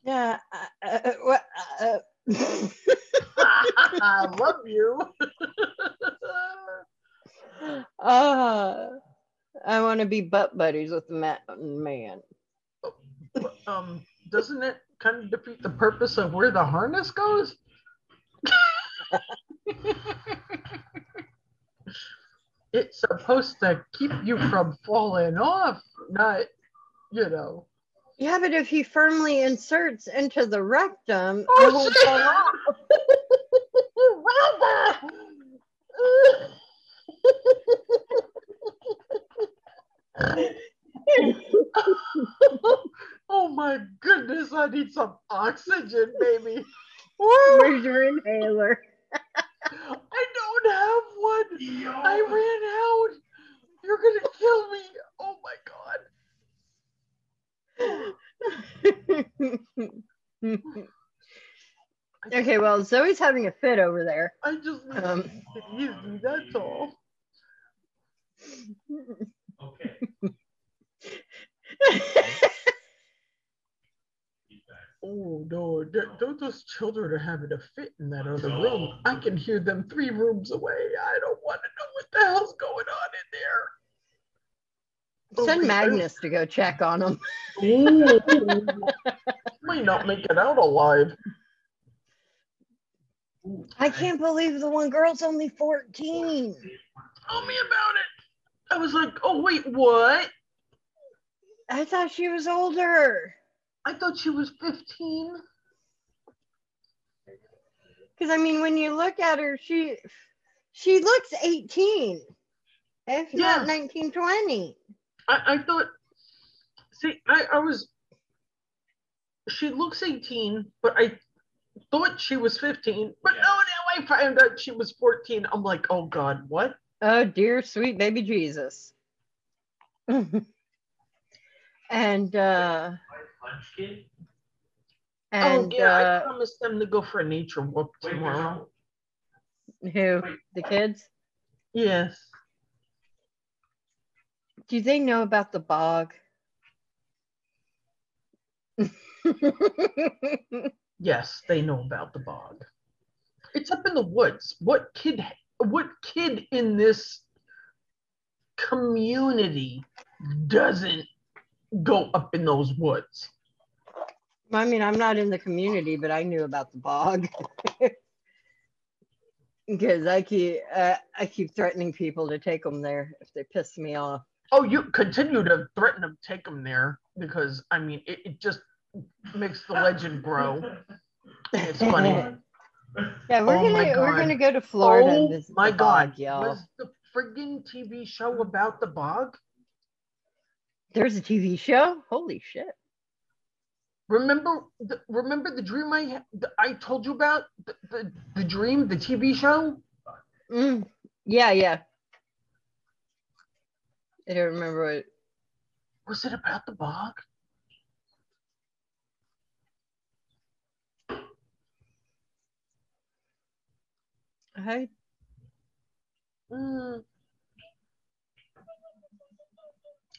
[SPEAKER 1] Yeah. Uh, uh, what? Uh,
[SPEAKER 2] I love you.
[SPEAKER 1] Uh, I want to be butt buddies with the mountain man.
[SPEAKER 2] Um, doesn't it kind of defeat the purpose of where the harness goes? it's supposed to keep you from falling off, not, you know.
[SPEAKER 1] Yeah, but if he firmly inserts into the rectum,
[SPEAKER 2] Oh,
[SPEAKER 1] I won't fall off.
[SPEAKER 2] oh my goodness, I need some oxygen, baby.
[SPEAKER 1] Where's your inhaler?
[SPEAKER 2] I don't have one. I ran out. You're gonna kill me. Oh my god.
[SPEAKER 1] okay, well, Zoe's having a fit over there.
[SPEAKER 2] I just need
[SPEAKER 1] Um.
[SPEAKER 2] to take easy, that's all.
[SPEAKER 4] Okay.
[SPEAKER 2] Oh no, th- th- those children are having a fit in that other room. I can hear them three rooms away. I don't want to know what the hell's going on in there.
[SPEAKER 1] Send Magnus to go check on him.
[SPEAKER 2] Ooh. Might not make it out alive.
[SPEAKER 1] I can't believe the one girl's only 14.
[SPEAKER 2] Tell me about it. I was like, oh wait, what?
[SPEAKER 1] I thought she was older.
[SPEAKER 2] I thought she was 15.
[SPEAKER 1] Because I mean, when you look at her, she she looks 18, if
[SPEAKER 2] Yeah.
[SPEAKER 1] not 19, 20.
[SPEAKER 2] I, I thought, see, I, I was, she looks 18, but I thought she was 15. But no, now I found out she was 14. I'm like, oh God, what?
[SPEAKER 1] Oh dear, sweet baby Jesus. and uh
[SPEAKER 4] Punch kid?
[SPEAKER 1] and
[SPEAKER 2] oh yeah, I
[SPEAKER 1] uh
[SPEAKER 2] promised them to go for a nature walk tomorrow.
[SPEAKER 1] who the kids?
[SPEAKER 2] Yes.
[SPEAKER 1] Do they know about the bog?
[SPEAKER 2] Yes, they know about the bog. It's up in the woods. What kid what kid in this community doesn't go up in those woods?
[SPEAKER 1] I mean, I'm not in the community, but I knew about the bog. Because I keep uh, I keep threatening people to take them there if they piss me off.
[SPEAKER 2] Oh, you continue to threaten to take them there because I mean it, it just makes the legend grow. It's funny.
[SPEAKER 1] Yeah, we're
[SPEAKER 2] Oh
[SPEAKER 1] gonna we're gonna go to Florida
[SPEAKER 2] oh
[SPEAKER 1] and
[SPEAKER 2] my god,
[SPEAKER 1] bog, y'all.
[SPEAKER 2] was the friggin' TV show about the bog?
[SPEAKER 1] There's a TV show. Holy shit!
[SPEAKER 2] Remember, the, remember the dream I the, I told you about the, the the dream, the TV show.
[SPEAKER 1] Mm, yeah, yeah. I don't remember what.
[SPEAKER 2] Was it about the bog?
[SPEAKER 1] I
[SPEAKER 2] Mm.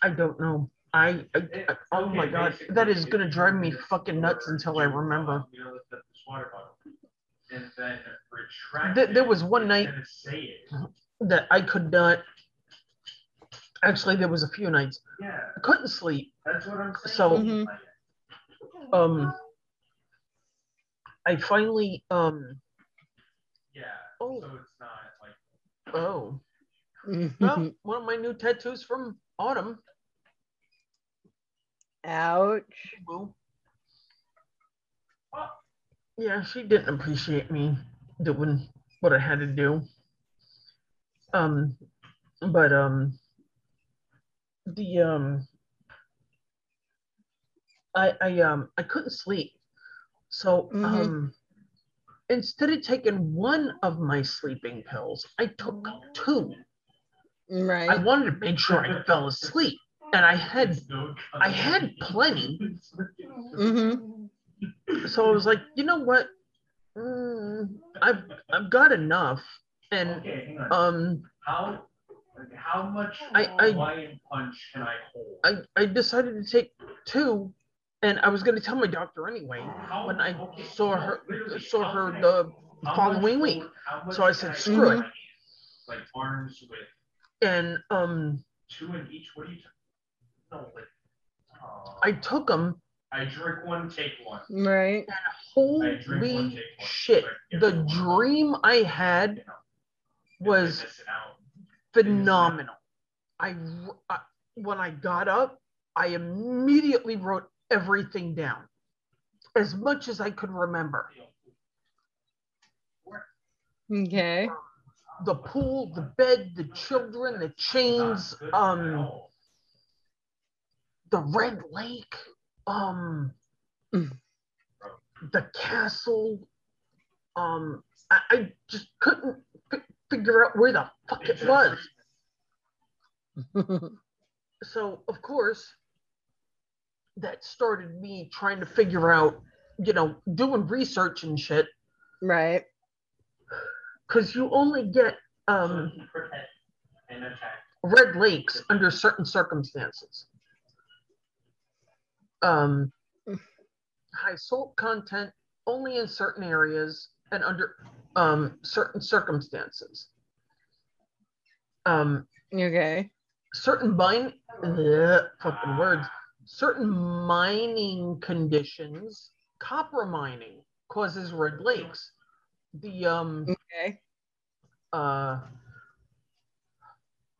[SPEAKER 2] I don't know. I, I, I- oh my god, that is gonna drive me fucking nuts until I remember.
[SPEAKER 4] You know, lift up water bottle. And then
[SPEAKER 2] There, there was one night
[SPEAKER 4] then say it.
[SPEAKER 2] that I could not. Actually, there was a few nights
[SPEAKER 4] Yeah,
[SPEAKER 2] I couldn't sleep.
[SPEAKER 4] that's what I'm saying.
[SPEAKER 2] So-
[SPEAKER 1] Mhm.
[SPEAKER 2] Um, I finally um
[SPEAKER 4] Yeah,
[SPEAKER 2] oh
[SPEAKER 4] so it's not like.
[SPEAKER 2] oh well, one of my new tattoos from Autumn.
[SPEAKER 1] Ouch.
[SPEAKER 2] Well, yeah, she didn't appreciate me doing what I had to do. Um, but um, the um, I I um I couldn't sleep, so
[SPEAKER 1] Mhm.
[SPEAKER 2] um, instead of taking one of my sleeping pills, I took two.
[SPEAKER 1] Right.
[SPEAKER 2] I wanted to make sure I fell asleep, and I had I had plenty.
[SPEAKER 1] hmm
[SPEAKER 2] so I was like, you know what? Mm, I've I've got enough, and
[SPEAKER 4] Okay,
[SPEAKER 2] um,
[SPEAKER 4] How, like, how much
[SPEAKER 2] I- I-
[SPEAKER 4] Hawaiian punch can I hold?
[SPEAKER 2] I I decided to take two, and I was gonna tell my doctor anyway
[SPEAKER 4] How-
[SPEAKER 2] when I
[SPEAKER 4] okay,
[SPEAKER 2] saw
[SPEAKER 4] no,
[SPEAKER 2] her saw her the
[SPEAKER 4] How
[SPEAKER 2] following
[SPEAKER 4] much
[SPEAKER 2] week.
[SPEAKER 4] hold- how much
[SPEAKER 2] So I said, "Screw
[SPEAKER 1] it."
[SPEAKER 4] Like arms with
[SPEAKER 2] and um,
[SPEAKER 4] Two in each. What are you? No, like. Oh.
[SPEAKER 2] I took them.
[SPEAKER 4] I drink one, take one.
[SPEAKER 1] Right.
[SPEAKER 2] Holy
[SPEAKER 4] drink one, take one.
[SPEAKER 2] shit!
[SPEAKER 4] Like,
[SPEAKER 2] The
[SPEAKER 4] everyone-
[SPEAKER 2] dream I had
[SPEAKER 4] You
[SPEAKER 2] was
[SPEAKER 4] they're missing out.
[SPEAKER 2] phenomenal. I, r- I when I got up, I immediately wrote everything down, as much as I could remember.
[SPEAKER 1] Okay.
[SPEAKER 2] The pool, the bed, the children, the chains,
[SPEAKER 4] Not good at
[SPEAKER 2] um,
[SPEAKER 4] all.
[SPEAKER 2] The red lake, um,
[SPEAKER 1] Mm.
[SPEAKER 2] the castle. Um, I, I just couldn't fi- figure out where the fuck it was. so of course that started me trying to figure out you know doing research and shit
[SPEAKER 1] right.
[SPEAKER 2] because you only get um
[SPEAKER 4] Protect and attack.
[SPEAKER 2] red lakes under certain circumstances um high salt content only in certain areas and under um certain circumstances um
[SPEAKER 1] Okay.
[SPEAKER 2] certain mine fucking words certain mining conditions copper mining causes red lakes the um
[SPEAKER 1] Okay.
[SPEAKER 2] uh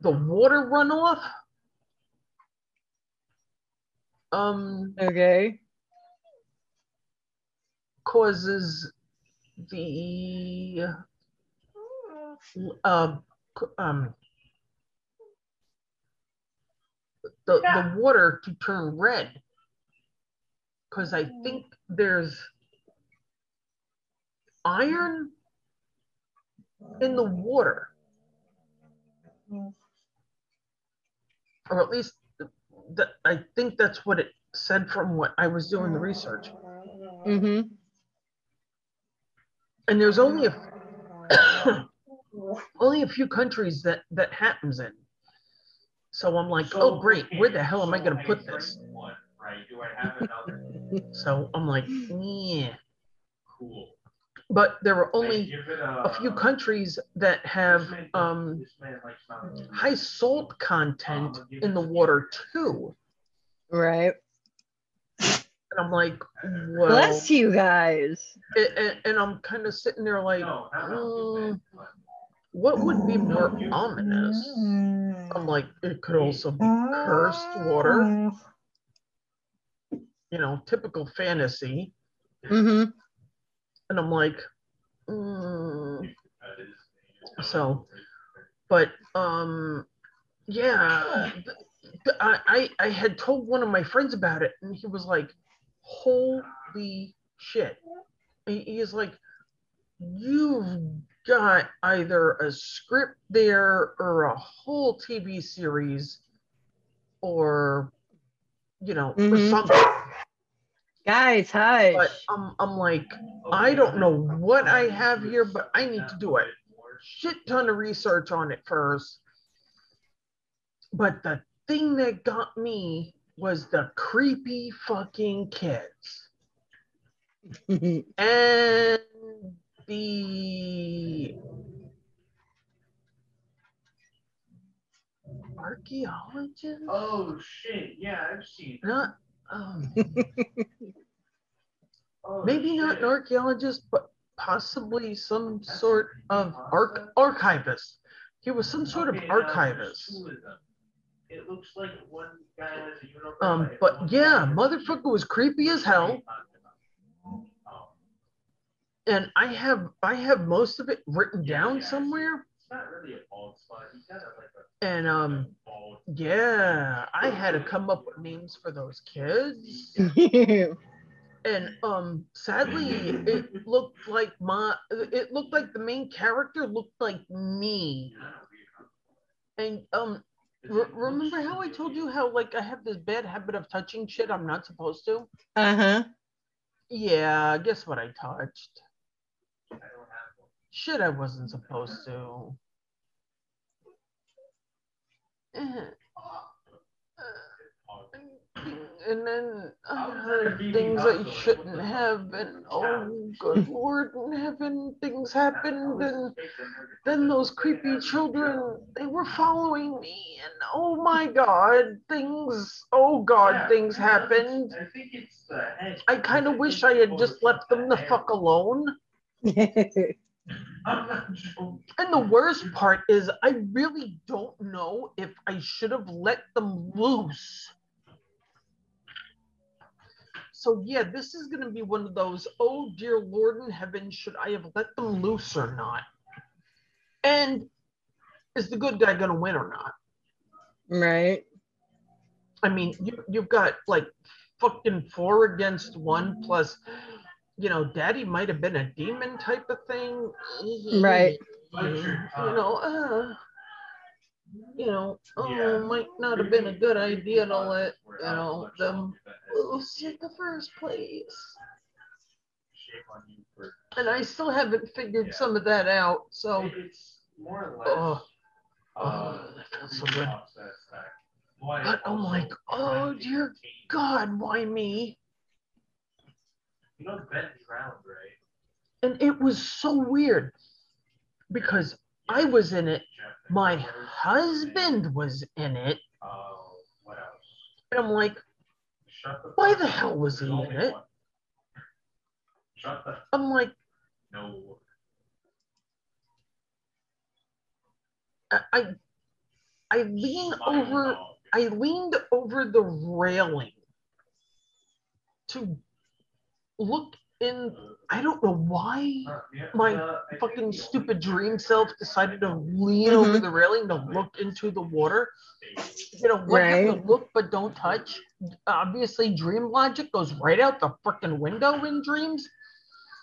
[SPEAKER 2] the water runoff um
[SPEAKER 1] Okay.
[SPEAKER 2] causes the um c- um the, the water to turn red. Because I think there's iron in the water. Or at least that I think that's what it said from what I was doing the research
[SPEAKER 1] Mm-hmm.
[SPEAKER 2] and there's only a only a few countries that that happens in so i'm like oh great where the hell am i going to put this
[SPEAKER 4] One, right? Do I have another?
[SPEAKER 2] so i'm like yeah
[SPEAKER 4] Cool.
[SPEAKER 2] But there are only
[SPEAKER 4] give it
[SPEAKER 2] a few countries that have
[SPEAKER 4] This
[SPEAKER 2] um
[SPEAKER 4] this man likes mountains.
[SPEAKER 2] high salt content in the water too
[SPEAKER 1] Right.
[SPEAKER 2] and i'm like well
[SPEAKER 1] Bless you guys.
[SPEAKER 2] a- a- and, i'm kind of sitting there like
[SPEAKER 4] No, I don't know.
[SPEAKER 2] mm, what would be more ominous i'm like it could also be cursed water you know typical fantasy
[SPEAKER 1] Mm-hmm.
[SPEAKER 2] And I'm like, mm, So, but um, yeah, I, I I had told one of my friends about it, and he was like, "Holy shit!" He, he is like, "You've got either a script there or a whole TV series, or you know, or
[SPEAKER 1] Mhm.
[SPEAKER 2] something."
[SPEAKER 1] Guys, hush.
[SPEAKER 2] But I'm I'm like, I don't know what I have here, but I need to do a shit ton of research on it first. But the thing that got me was the creepy fucking kids and the archaeologist.
[SPEAKER 4] Oh shit! Yeah, I've seen.
[SPEAKER 2] Not
[SPEAKER 4] Oh,
[SPEAKER 2] maybe not an archaeologist, but possibly some sort of arch- archivist. He was some sort of archivist.
[SPEAKER 4] two of them. It looks like one guy has a unibrow
[SPEAKER 2] Um, but yeah, motherfucker was creepy as hell.
[SPEAKER 4] Oh,
[SPEAKER 2] And I have I have most of it written down somewhere.
[SPEAKER 4] It's not really a bald spot. He's got like a
[SPEAKER 2] And um,
[SPEAKER 4] bald.
[SPEAKER 2] yeah, I had to come up with names for those kids. And um, sadly, it looked like my it looked like the main character looked like me. And um, re- remember how I told you how like I have this bad habit of touching shit I'm not supposed to?
[SPEAKER 1] uh-huh.
[SPEAKER 2] Yeah, guess what I touched?
[SPEAKER 4] I don't have one.
[SPEAKER 2] Shit I wasn't supposed to. Uh, and then I heard things I shouldn't have, and oh, good Lord in heaven, things happened, and then those creepy children, they were following me, and oh my God, things, oh God, things happened.
[SPEAKER 4] I think it's.
[SPEAKER 2] I kind of wish I had just left them the fuck alone.
[SPEAKER 4] I'm not joking.
[SPEAKER 2] And the worst part is, I really don't know if I should have let them loose. So, yeah, this is going to be one of those, oh dear Lord in heaven, should I have let them loose or not? And is the good guy going to win or not?
[SPEAKER 1] right.
[SPEAKER 2] I mean, you, you've got like fucking four against one, plus, you know, daddy might have been a demon type of thing.
[SPEAKER 1] Right.
[SPEAKER 2] You know, uh, you know, oh,
[SPEAKER 4] Yeah.
[SPEAKER 2] might not have been a good idea to let, you know, them loose in the first place.
[SPEAKER 4] Shame on you for-
[SPEAKER 2] And I still haven't figured
[SPEAKER 4] Yeah.
[SPEAKER 2] some of that out. So,
[SPEAKER 4] It's more or less.
[SPEAKER 2] oh,
[SPEAKER 4] uh,
[SPEAKER 2] oh, that feels so good.
[SPEAKER 4] process that- Why
[SPEAKER 2] But I'm like, oh, dear God, why me?
[SPEAKER 4] You know Bentley Round, right?
[SPEAKER 2] And it was so weird because I was in it, my husband was in it,
[SPEAKER 4] Oh, what else?
[SPEAKER 2] and I'm like,
[SPEAKER 4] the.
[SPEAKER 2] Why the hell was he in it? I'm like,
[SPEAKER 4] no.
[SPEAKER 2] I, I, I lean over, I leaned over the railing to look in. I don't know why my fucking stupid dream self decided to lean over the railing to look into the water. You know, what have to look but don't touch? Obviously, dream logic goes right out the freaking window in dreams.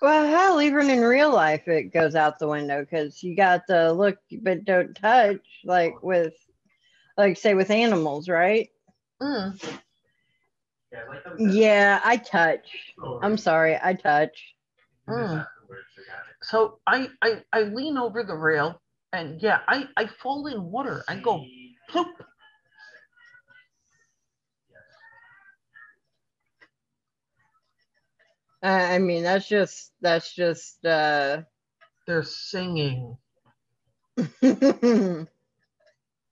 [SPEAKER 1] Well, hell, even in real life, it goes out the window because you got the look but don't touch, like with, like say with animals, right?
[SPEAKER 2] Mm.
[SPEAKER 1] Yeah, I touch. I'm sorry, I touch.
[SPEAKER 2] Mm. So I, I I lean over the rail and yeah, I, I fall in water. I go poop.
[SPEAKER 1] Uh, I mean, that's just that's just. uh
[SPEAKER 2] They're singing.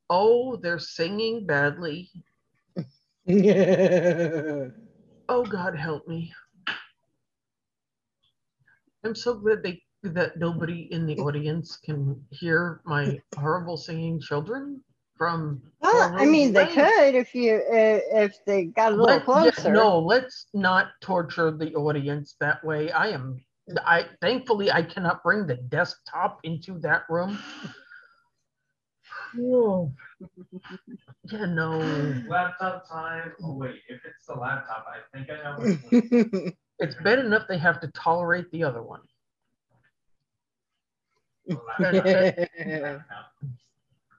[SPEAKER 2] Oh, they're singing badly. Oh God help me. I'm so glad they that nobody in the audience can hear my horrible singing children from.
[SPEAKER 1] well, I mean, they could if you uh, if they got a little
[SPEAKER 2] Let-
[SPEAKER 1] closer.
[SPEAKER 2] no, let's not torture the audience that way. I am I thankfully I cannot bring the desktop into that room. Whoa. Yeah, no.
[SPEAKER 4] Laptop time. Oh wait, if it's the laptop, I think I know which one.
[SPEAKER 2] It's bad enough they have to tolerate the other one.
[SPEAKER 4] The laptop.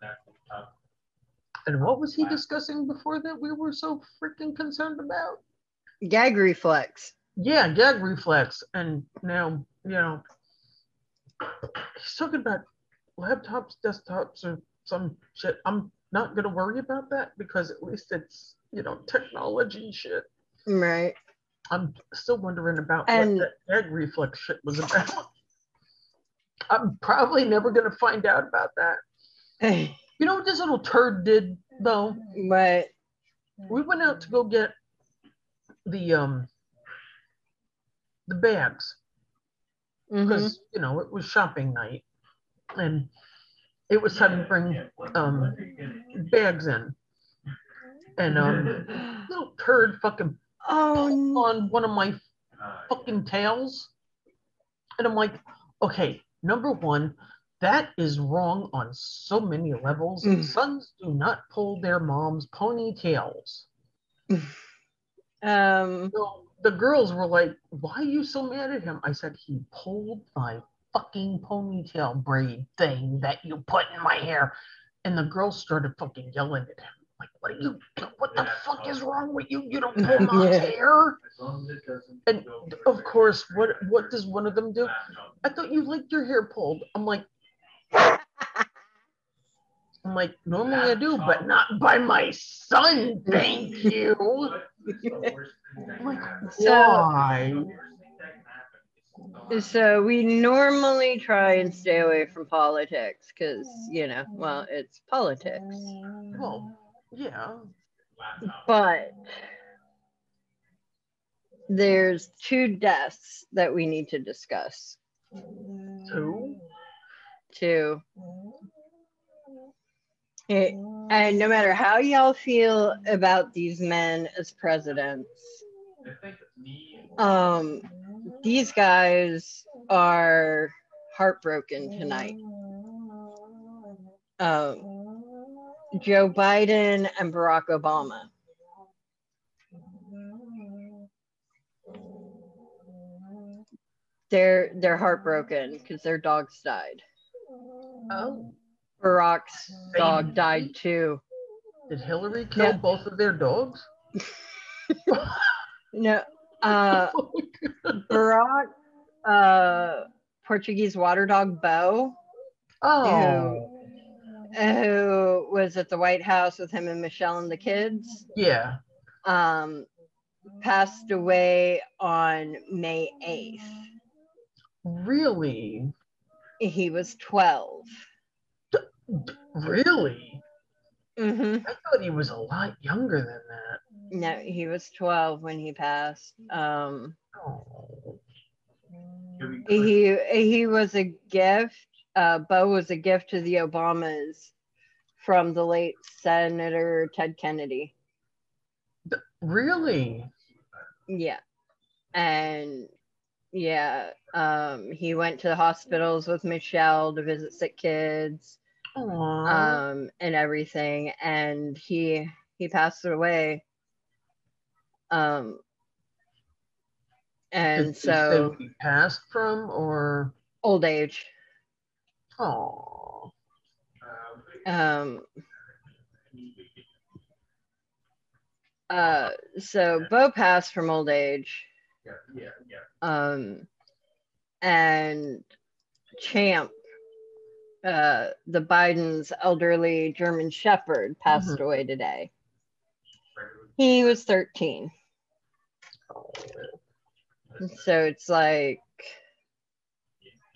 [SPEAKER 4] That laptop.
[SPEAKER 2] And what was he discussing before that we were so freaking concerned about?
[SPEAKER 1] Gag reflex.
[SPEAKER 2] Yeah, gag reflex. And now, you know, he's talking about laptops, desktops, or some shit. I'm not going to worry about that because at least it's, you know, technology shit.
[SPEAKER 1] Right.
[SPEAKER 2] I'm still wondering about
[SPEAKER 1] And-
[SPEAKER 2] what that egg reflex shit was about. I'm probably never going to find out about that. You know what this little turd did, though?
[SPEAKER 1] but
[SPEAKER 2] we went out to go get the um the bags because you know it was shopping night and it was time to bring um,
[SPEAKER 4] what did you get?
[SPEAKER 2] bags in and um little turd fucking
[SPEAKER 1] oh
[SPEAKER 2] on one of my fucking tails and i'm like okay number one that is wrong on so many levels
[SPEAKER 1] Mm.
[SPEAKER 2] sons do not pull their mom's ponytails
[SPEAKER 1] um
[SPEAKER 2] So the girls were like, Why are you so mad at him? I said, He pulled my fucking ponytail braid thing that you put in my hair. And the girls started fucking yelling at him. Like, what are you what the fuck is wrong with you? You don't pull my
[SPEAKER 1] Yeah.
[SPEAKER 2] hair.
[SPEAKER 4] As long as it doesn't
[SPEAKER 2] And of course, what what does one of them do? I thought you liked your hair pulled. I'm like, I'm like, normally I do, but not by my son. Thank you. I'm like, why?
[SPEAKER 1] So we normally try and stay away from politics because, you know, well, it's politics.
[SPEAKER 2] Well, yeah.
[SPEAKER 1] But there's two deaths that we need to discuss.
[SPEAKER 2] Two.
[SPEAKER 1] Two. And no matter how y'all feel about these men as presidents, um, these guys are heartbroken tonight. Um, Joe Biden and Barack Obama. They're they're heartbroken because their dogs died.
[SPEAKER 2] Oh.
[SPEAKER 1] Barack's dog died too.
[SPEAKER 2] Did Hillary kill
[SPEAKER 1] Yeah.
[SPEAKER 2] both of their dogs?
[SPEAKER 1] No, uh, Barack, uh, Portuguese water dog Bo,
[SPEAKER 2] Oh.
[SPEAKER 1] who was at the White House with him and Michelle and the kids,
[SPEAKER 2] Yeah.
[SPEAKER 1] um, passed away on May 8th.
[SPEAKER 2] Really?
[SPEAKER 1] He was 12.
[SPEAKER 2] Really?
[SPEAKER 1] hmm
[SPEAKER 2] I thought he was a lot younger than that.
[SPEAKER 1] No, he was 12 when he passed. Um, he he was a gift. Uh, Bo was a gift to the Obamas from the late Senator Ted Kennedy.
[SPEAKER 2] Really?
[SPEAKER 1] Yeah, and yeah, um, he went to the hospitals with Michelle to visit sick kids,
[SPEAKER 2] Aww.
[SPEAKER 1] um, and everything. And he he passed away. Um, and
[SPEAKER 2] say
[SPEAKER 1] so
[SPEAKER 2] he passed from or
[SPEAKER 1] old age.
[SPEAKER 2] oh
[SPEAKER 1] Um, uh, so Bo passed from old age. Yeah. Yeah. Um, and Champ, uh, the Biden's elderly German Shepherd, passed
[SPEAKER 2] Mhm.
[SPEAKER 1] away today. He was 13. So it's like,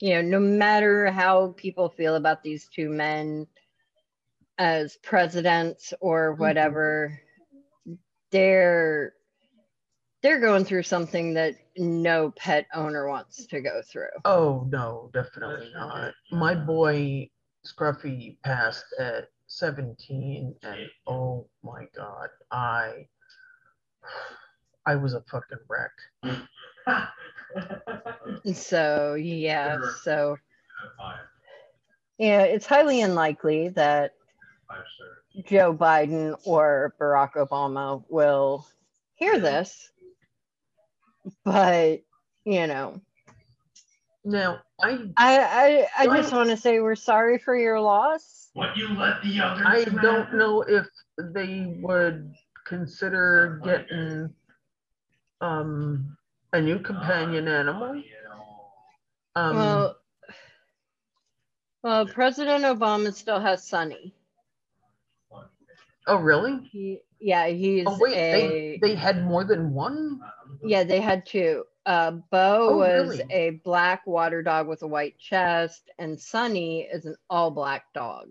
[SPEAKER 1] you know, no matter how people feel about these two men as presidents or mm-hmm. whatever, they're they're going through something that no pet owner wants to go through.
[SPEAKER 2] Oh no, definitely not. My boy Scruffy passed at 17 and oh my god, I I was a fucking wreck.
[SPEAKER 1] So yeah, so yeah, it's highly unlikely that Joe Biden or Barack Obama will hear this. But, you know,
[SPEAKER 2] No, I
[SPEAKER 1] I I, I just want to say we're sorry for your loss.
[SPEAKER 4] What you let the others
[SPEAKER 2] I don't know if they would consider getting um a new companion animal. Um
[SPEAKER 1] Well, well, President Obama still has Sonny.
[SPEAKER 2] oh really?
[SPEAKER 1] He, yeah, he's
[SPEAKER 2] Oh wait,
[SPEAKER 1] a
[SPEAKER 2] they they had more than one?
[SPEAKER 1] yeah. They had two. Uh, Bo
[SPEAKER 2] Oh,
[SPEAKER 1] was
[SPEAKER 2] really?
[SPEAKER 1] a black water dog with a white chest, and Sonny is an all black dog.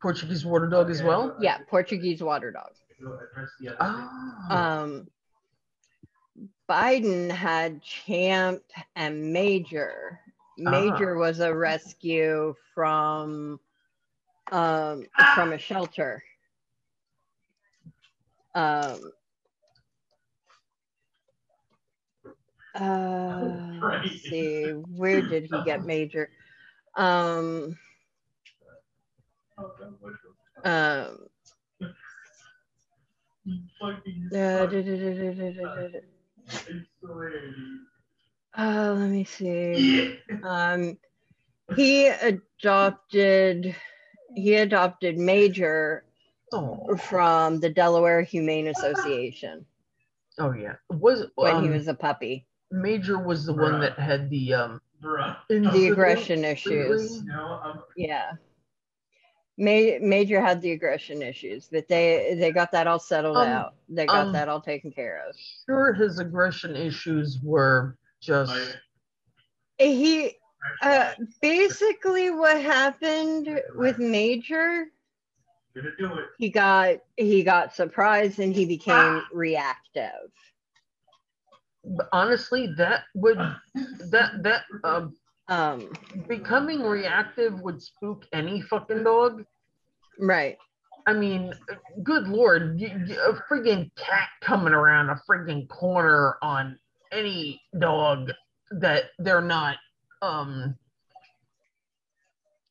[SPEAKER 2] Portuguese water dog as well?
[SPEAKER 1] Yeah, Portuguese water dog.
[SPEAKER 2] Oh.
[SPEAKER 1] Um, Biden had Champ and Major. Major was a rescue from um, from a shelter. Um, uh, let's see, where did he get Major? Um, um, uh, uh, let me see. Um, he adopted he adopted Major
[SPEAKER 2] Oh,
[SPEAKER 1] from the Delaware Humane Association
[SPEAKER 2] oh yeah. Was
[SPEAKER 1] when
[SPEAKER 2] um,
[SPEAKER 1] he was a puppy.
[SPEAKER 2] Major was the one that had the um
[SPEAKER 4] Bruh.
[SPEAKER 1] The aggression issues.
[SPEAKER 4] No,
[SPEAKER 1] Yeah. Ma- Major had the aggression issues, but they they got that all settled
[SPEAKER 2] Um,
[SPEAKER 1] out. They got
[SPEAKER 2] um,
[SPEAKER 1] that all taken care of.
[SPEAKER 2] Sure, his aggression issues were just.
[SPEAKER 1] He uh, basically what happened with Major,
[SPEAKER 4] Gonna do it.
[SPEAKER 1] he got he got surprised and he became reactive.
[SPEAKER 2] honestly, that would that that um
[SPEAKER 1] Um,
[SPEAKER 2] becoming reactive would spook any fucking dog.
[SPEAKER 1] Right.
[SPEAKER 2] I mean, good lord, you, you- a freaking cat coming around a freaking corner on any dog that they're not um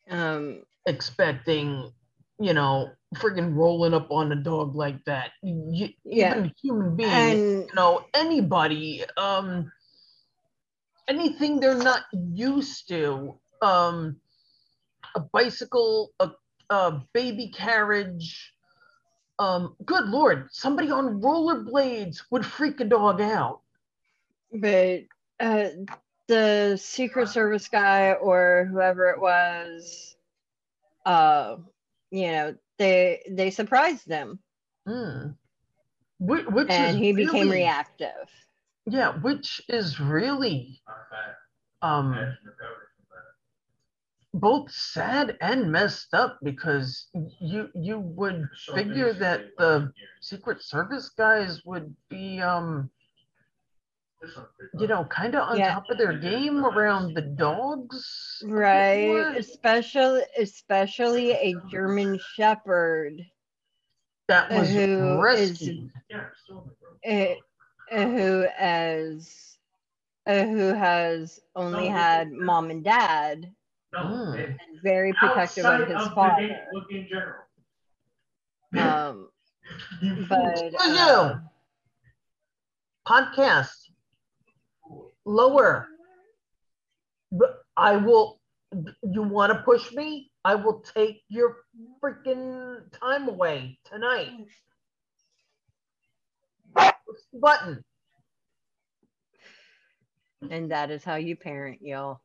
[SPEAKER 1] Um,
[SPEAKER 2] expecting, you know, freaking rolling up on a dog like that. You,
[SPEAKER 1] Yeah.
[SPEAKER 2] Even a human being,
[SPEAKER 1] and
[SPEAKER 2] you know, anybody, um, anything they're not used to, um, a bicycle, a, a baby carriage, um, good lord, somebody on rollerblades would freak a dog out.
[SPEAKER 1] but uh, the Secret Service guy or whoever it was, uh, you know, they they surprised them.
[SPEAKER 2] Hmm. Which, which
[SPEAKER 1] and he became reactive.
[SPEAKER 2] Yeah, which is really um
[SPEAKER 4] Imagine recovery from that.
[SPEAKER 2] Both sad and messed up because you you would
[SPEAKER 4] So
[SPEAKER 2] figure that the
[SPEAKER 4] here.
[SPEAKER 2] Secret Service guys would be um
[SPEAKER 4] This one's pretty
[SPEAKER 2] you know kind of on
[SPEAKER 1] Yeah.
[SPEAKER 2] top of their game around the dogs.
[SPEAKER 1] Right,
[SPEAKER 2] What?
[SPEAKER 1] especially especially a German Shepherd
[SPEAKER 2] That was
[SPEAKER 1] who is-
[SPEAKER 2] rescued.
[SPEAKER 4] Yeah, I'm still in the room.
[SPEAKER 1] eh, eh, who as uh, who has only had mom and dad
[SPEAKER 4] No,
[SPEAKER 2] Mm.
[SPEAKER 1] and very protective of his
[SPEAKER 4] the game,
[SPEAKER 1] father.
[SPEAKER 4] Look in general.
[SPEAKER 1] Um, but uh,
[SPEAKER 2] you. Podcast lower. But I will. You want to push me? I will take your freaking time away tonight. Push the Button.
[SPEAKER 1] and that is how you parent, y'all.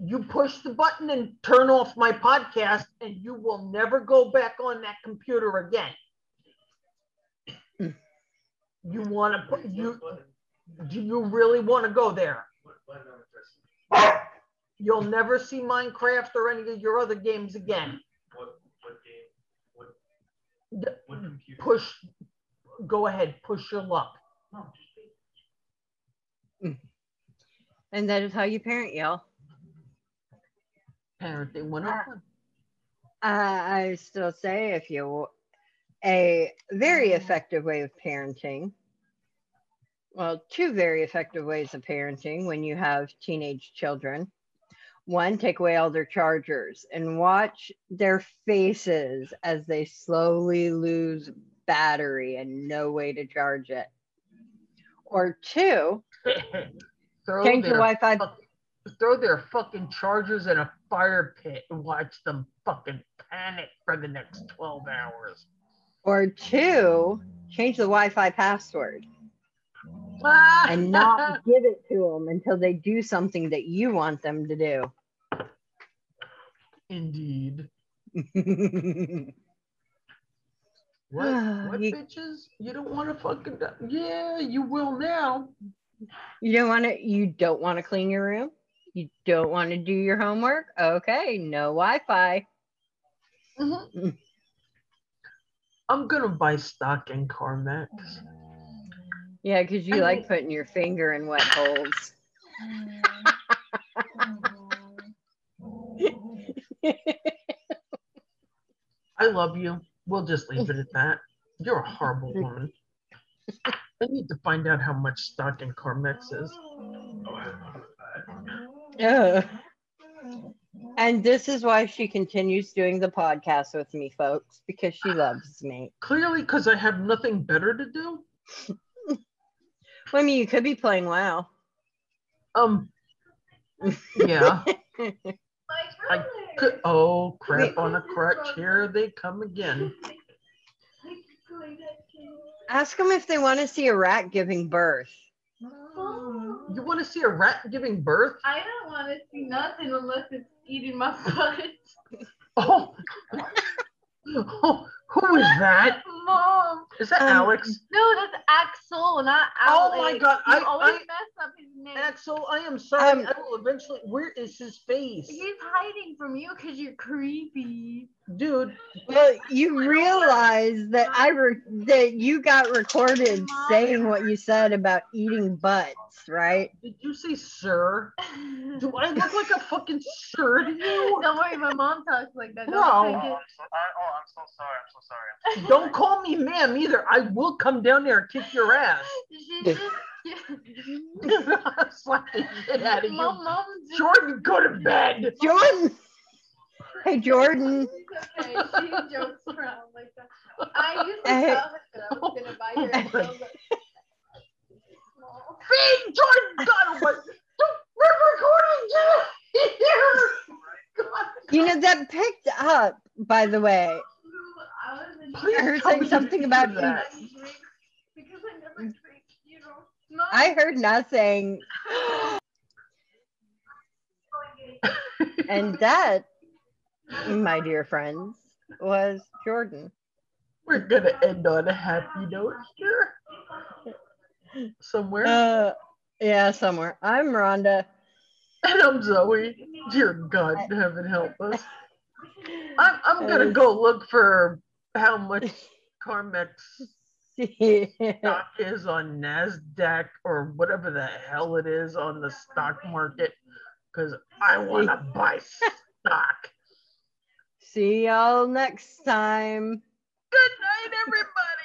[SPEAKER 2] You push the button and turn off my podcast, and you will never go back on that computer again. You want to put you? Do you really want to go there?
[SPEAKER 4] What button am I pressing?
[SPEAKER 2] You'll never see Minecraft or any of your other games again.
[SPEAKER 4] What, what game? What, what computer?
[SPEAKER 2] Push, go ahead, push your luck.
[SPEAKER 1] And that is how you parent, y'all.
[SPEAKER 2] Parenting 101.
[SPEAKER 1] Uh, uh, I I still say if you a very effective way of parenting. Well, two very effective ways of parenting when you have teenage children. One, take away all their chargers and watch their faces as they slowly lose battery and no way to charge it. Or two,
[SPEAKER 2] throw,
[SPEAKER 1] change the Wi-Fi.
[SPEAKER 2] throw their fucking chargers in a fire pit and watch them fucking panic for the next 12 hours.
[SPEAKER 1] Or two, change the Wi-Fi password. Ah! and not give it to them until they do something that you want them to do.
[SPEAKER 2] Indeed. What? Ah, what
[SPEAKER 1] You-
[SPEAKER 2] bitches? You don't want to fucking. Yeah, you will now.
[SPEAKER 1] you don't want to you don't want to clean your room? You don't want to do your homework? Okay, no Wi-Fi.
[SPEAKER 2] Mhm. I'm gonna buy stock in Carmex.
[SPEAKER 1] Yeah, because you
[SPEAKER 2] I
[SPEAKER 1] like
[SPEAKER 2] mean-
[SPEAKER 1] putting your finger in wet holes.
[SPEAKER 2] I love you. We'll just leave it at that. You're a horrible woman. I need to find out how much stock in Carmex is.
[SPEAKER 4] Oh, I don't know that.
[SPEAKER 1] Ugh. And this is why she continues doing the podcast with me, folks, because she loves me.
[SPEAKER 2] Clearly, because I have nothing better to do.
[SPEAKER 1] Well, I mean, you could be playing WoW.
[SPEAKER 2] Um. Yeah. I could. Oh crap! On a crutch. Here they come again.
[SPEAKER 1] Ask them if they want to see a rat giving birth.
[SPEAKER 2] You want to see a rat giving birth?
[SPEAKER 3] I don't want to see nothing unless it's eating my butt.
[SPEAKER 2] Oh, Oh, who is that?
[SPEAKER 3] Mom.
[SPEAKER 2] Is that
[SPEAKER 1] Um,
[SPEAKER 2] Alex?
[SPEAKER 3] No, that's Axel, not Alex.
[SPEAKER 2] Oh my God,
[SPEAKER 3] You
[SPEAKER 2] I-
[SPEAKER 3] always
[SPEAKER 2] I-
[SPEAKER 3] mess up his name.
[SPEAKER 2] Axel, I am sorry.
[SPEAKER 1] Um,
[SPEAKER 2] I will eventually. Where is his face?
[SPEAKER 3] He's hiding from you because you're creepy.
[SPEAKER 2] Dude,
[SPEAKER 1] Well, you realize that I re- that you got recorded saying what you said about eating butts, right?
[SPEAKER 2] did you say sir? Do I look like a fucking sir to you?
[SPEAKER 3] Don't worry, my mom talks like that. Don't
[SPEAKER 2] Bro.
[SPEAKER 3] take
[SPEAKER 4] Oh. I'm so, I, oh, I'm so sorry. I'm so Oh, sorry.
[SPEAKER 2] Don't call me ma'am either. I will come down there and kick your ass.
[SPEAKER 3] She's just,
[SPEAKER 2] Slap the shit out of
[SPEAKER 3] my
[SPEAKER 2] you.
[SPEAKER 3] mom's
[SPEAKER 2] Jordan, go to bed.
[SPEAKER 1] Jordan. Hey Jordan.
[SPEAKER 3] She's okay. She jokes around like that. I used to
[SPEAKER 1] Hey.
[SPEAKER 3] tell her that I was gonna buy her a dildo.
[SPEAKER 2] Feed Jordan. God, oh. We're recording here. God.
[SPEAKER 1] You know that picked up, by the way.
[SPEAKER 3] I was in
[SPEAKER 1] heard saying something about
[SPEAKER 2] that.
[SPEAKER 3] because I never drink, you know.
[SPEAKER 1] I heard nothing. And that, my dear friends, was Jordan.
[SPEAKER 2] We're gonna end on a happy note here. Somewhere.
[SPEAKER 1] Uh, yeah, somewhere. I'm Rhonda.
[SPEAKER 2] and I'm Zoe. Dear God, heaven help us. I'm, I'm gonna
[SPEAKER 1] Uh,
[SPEAKER 2] go look for how much Carmex stock is on NASDAQ or whatever the hell it is on the stock market because I want to buy stock.
[SPEAKER 1] See y'all next time.
[SPEAKER 2] Good night, everybody.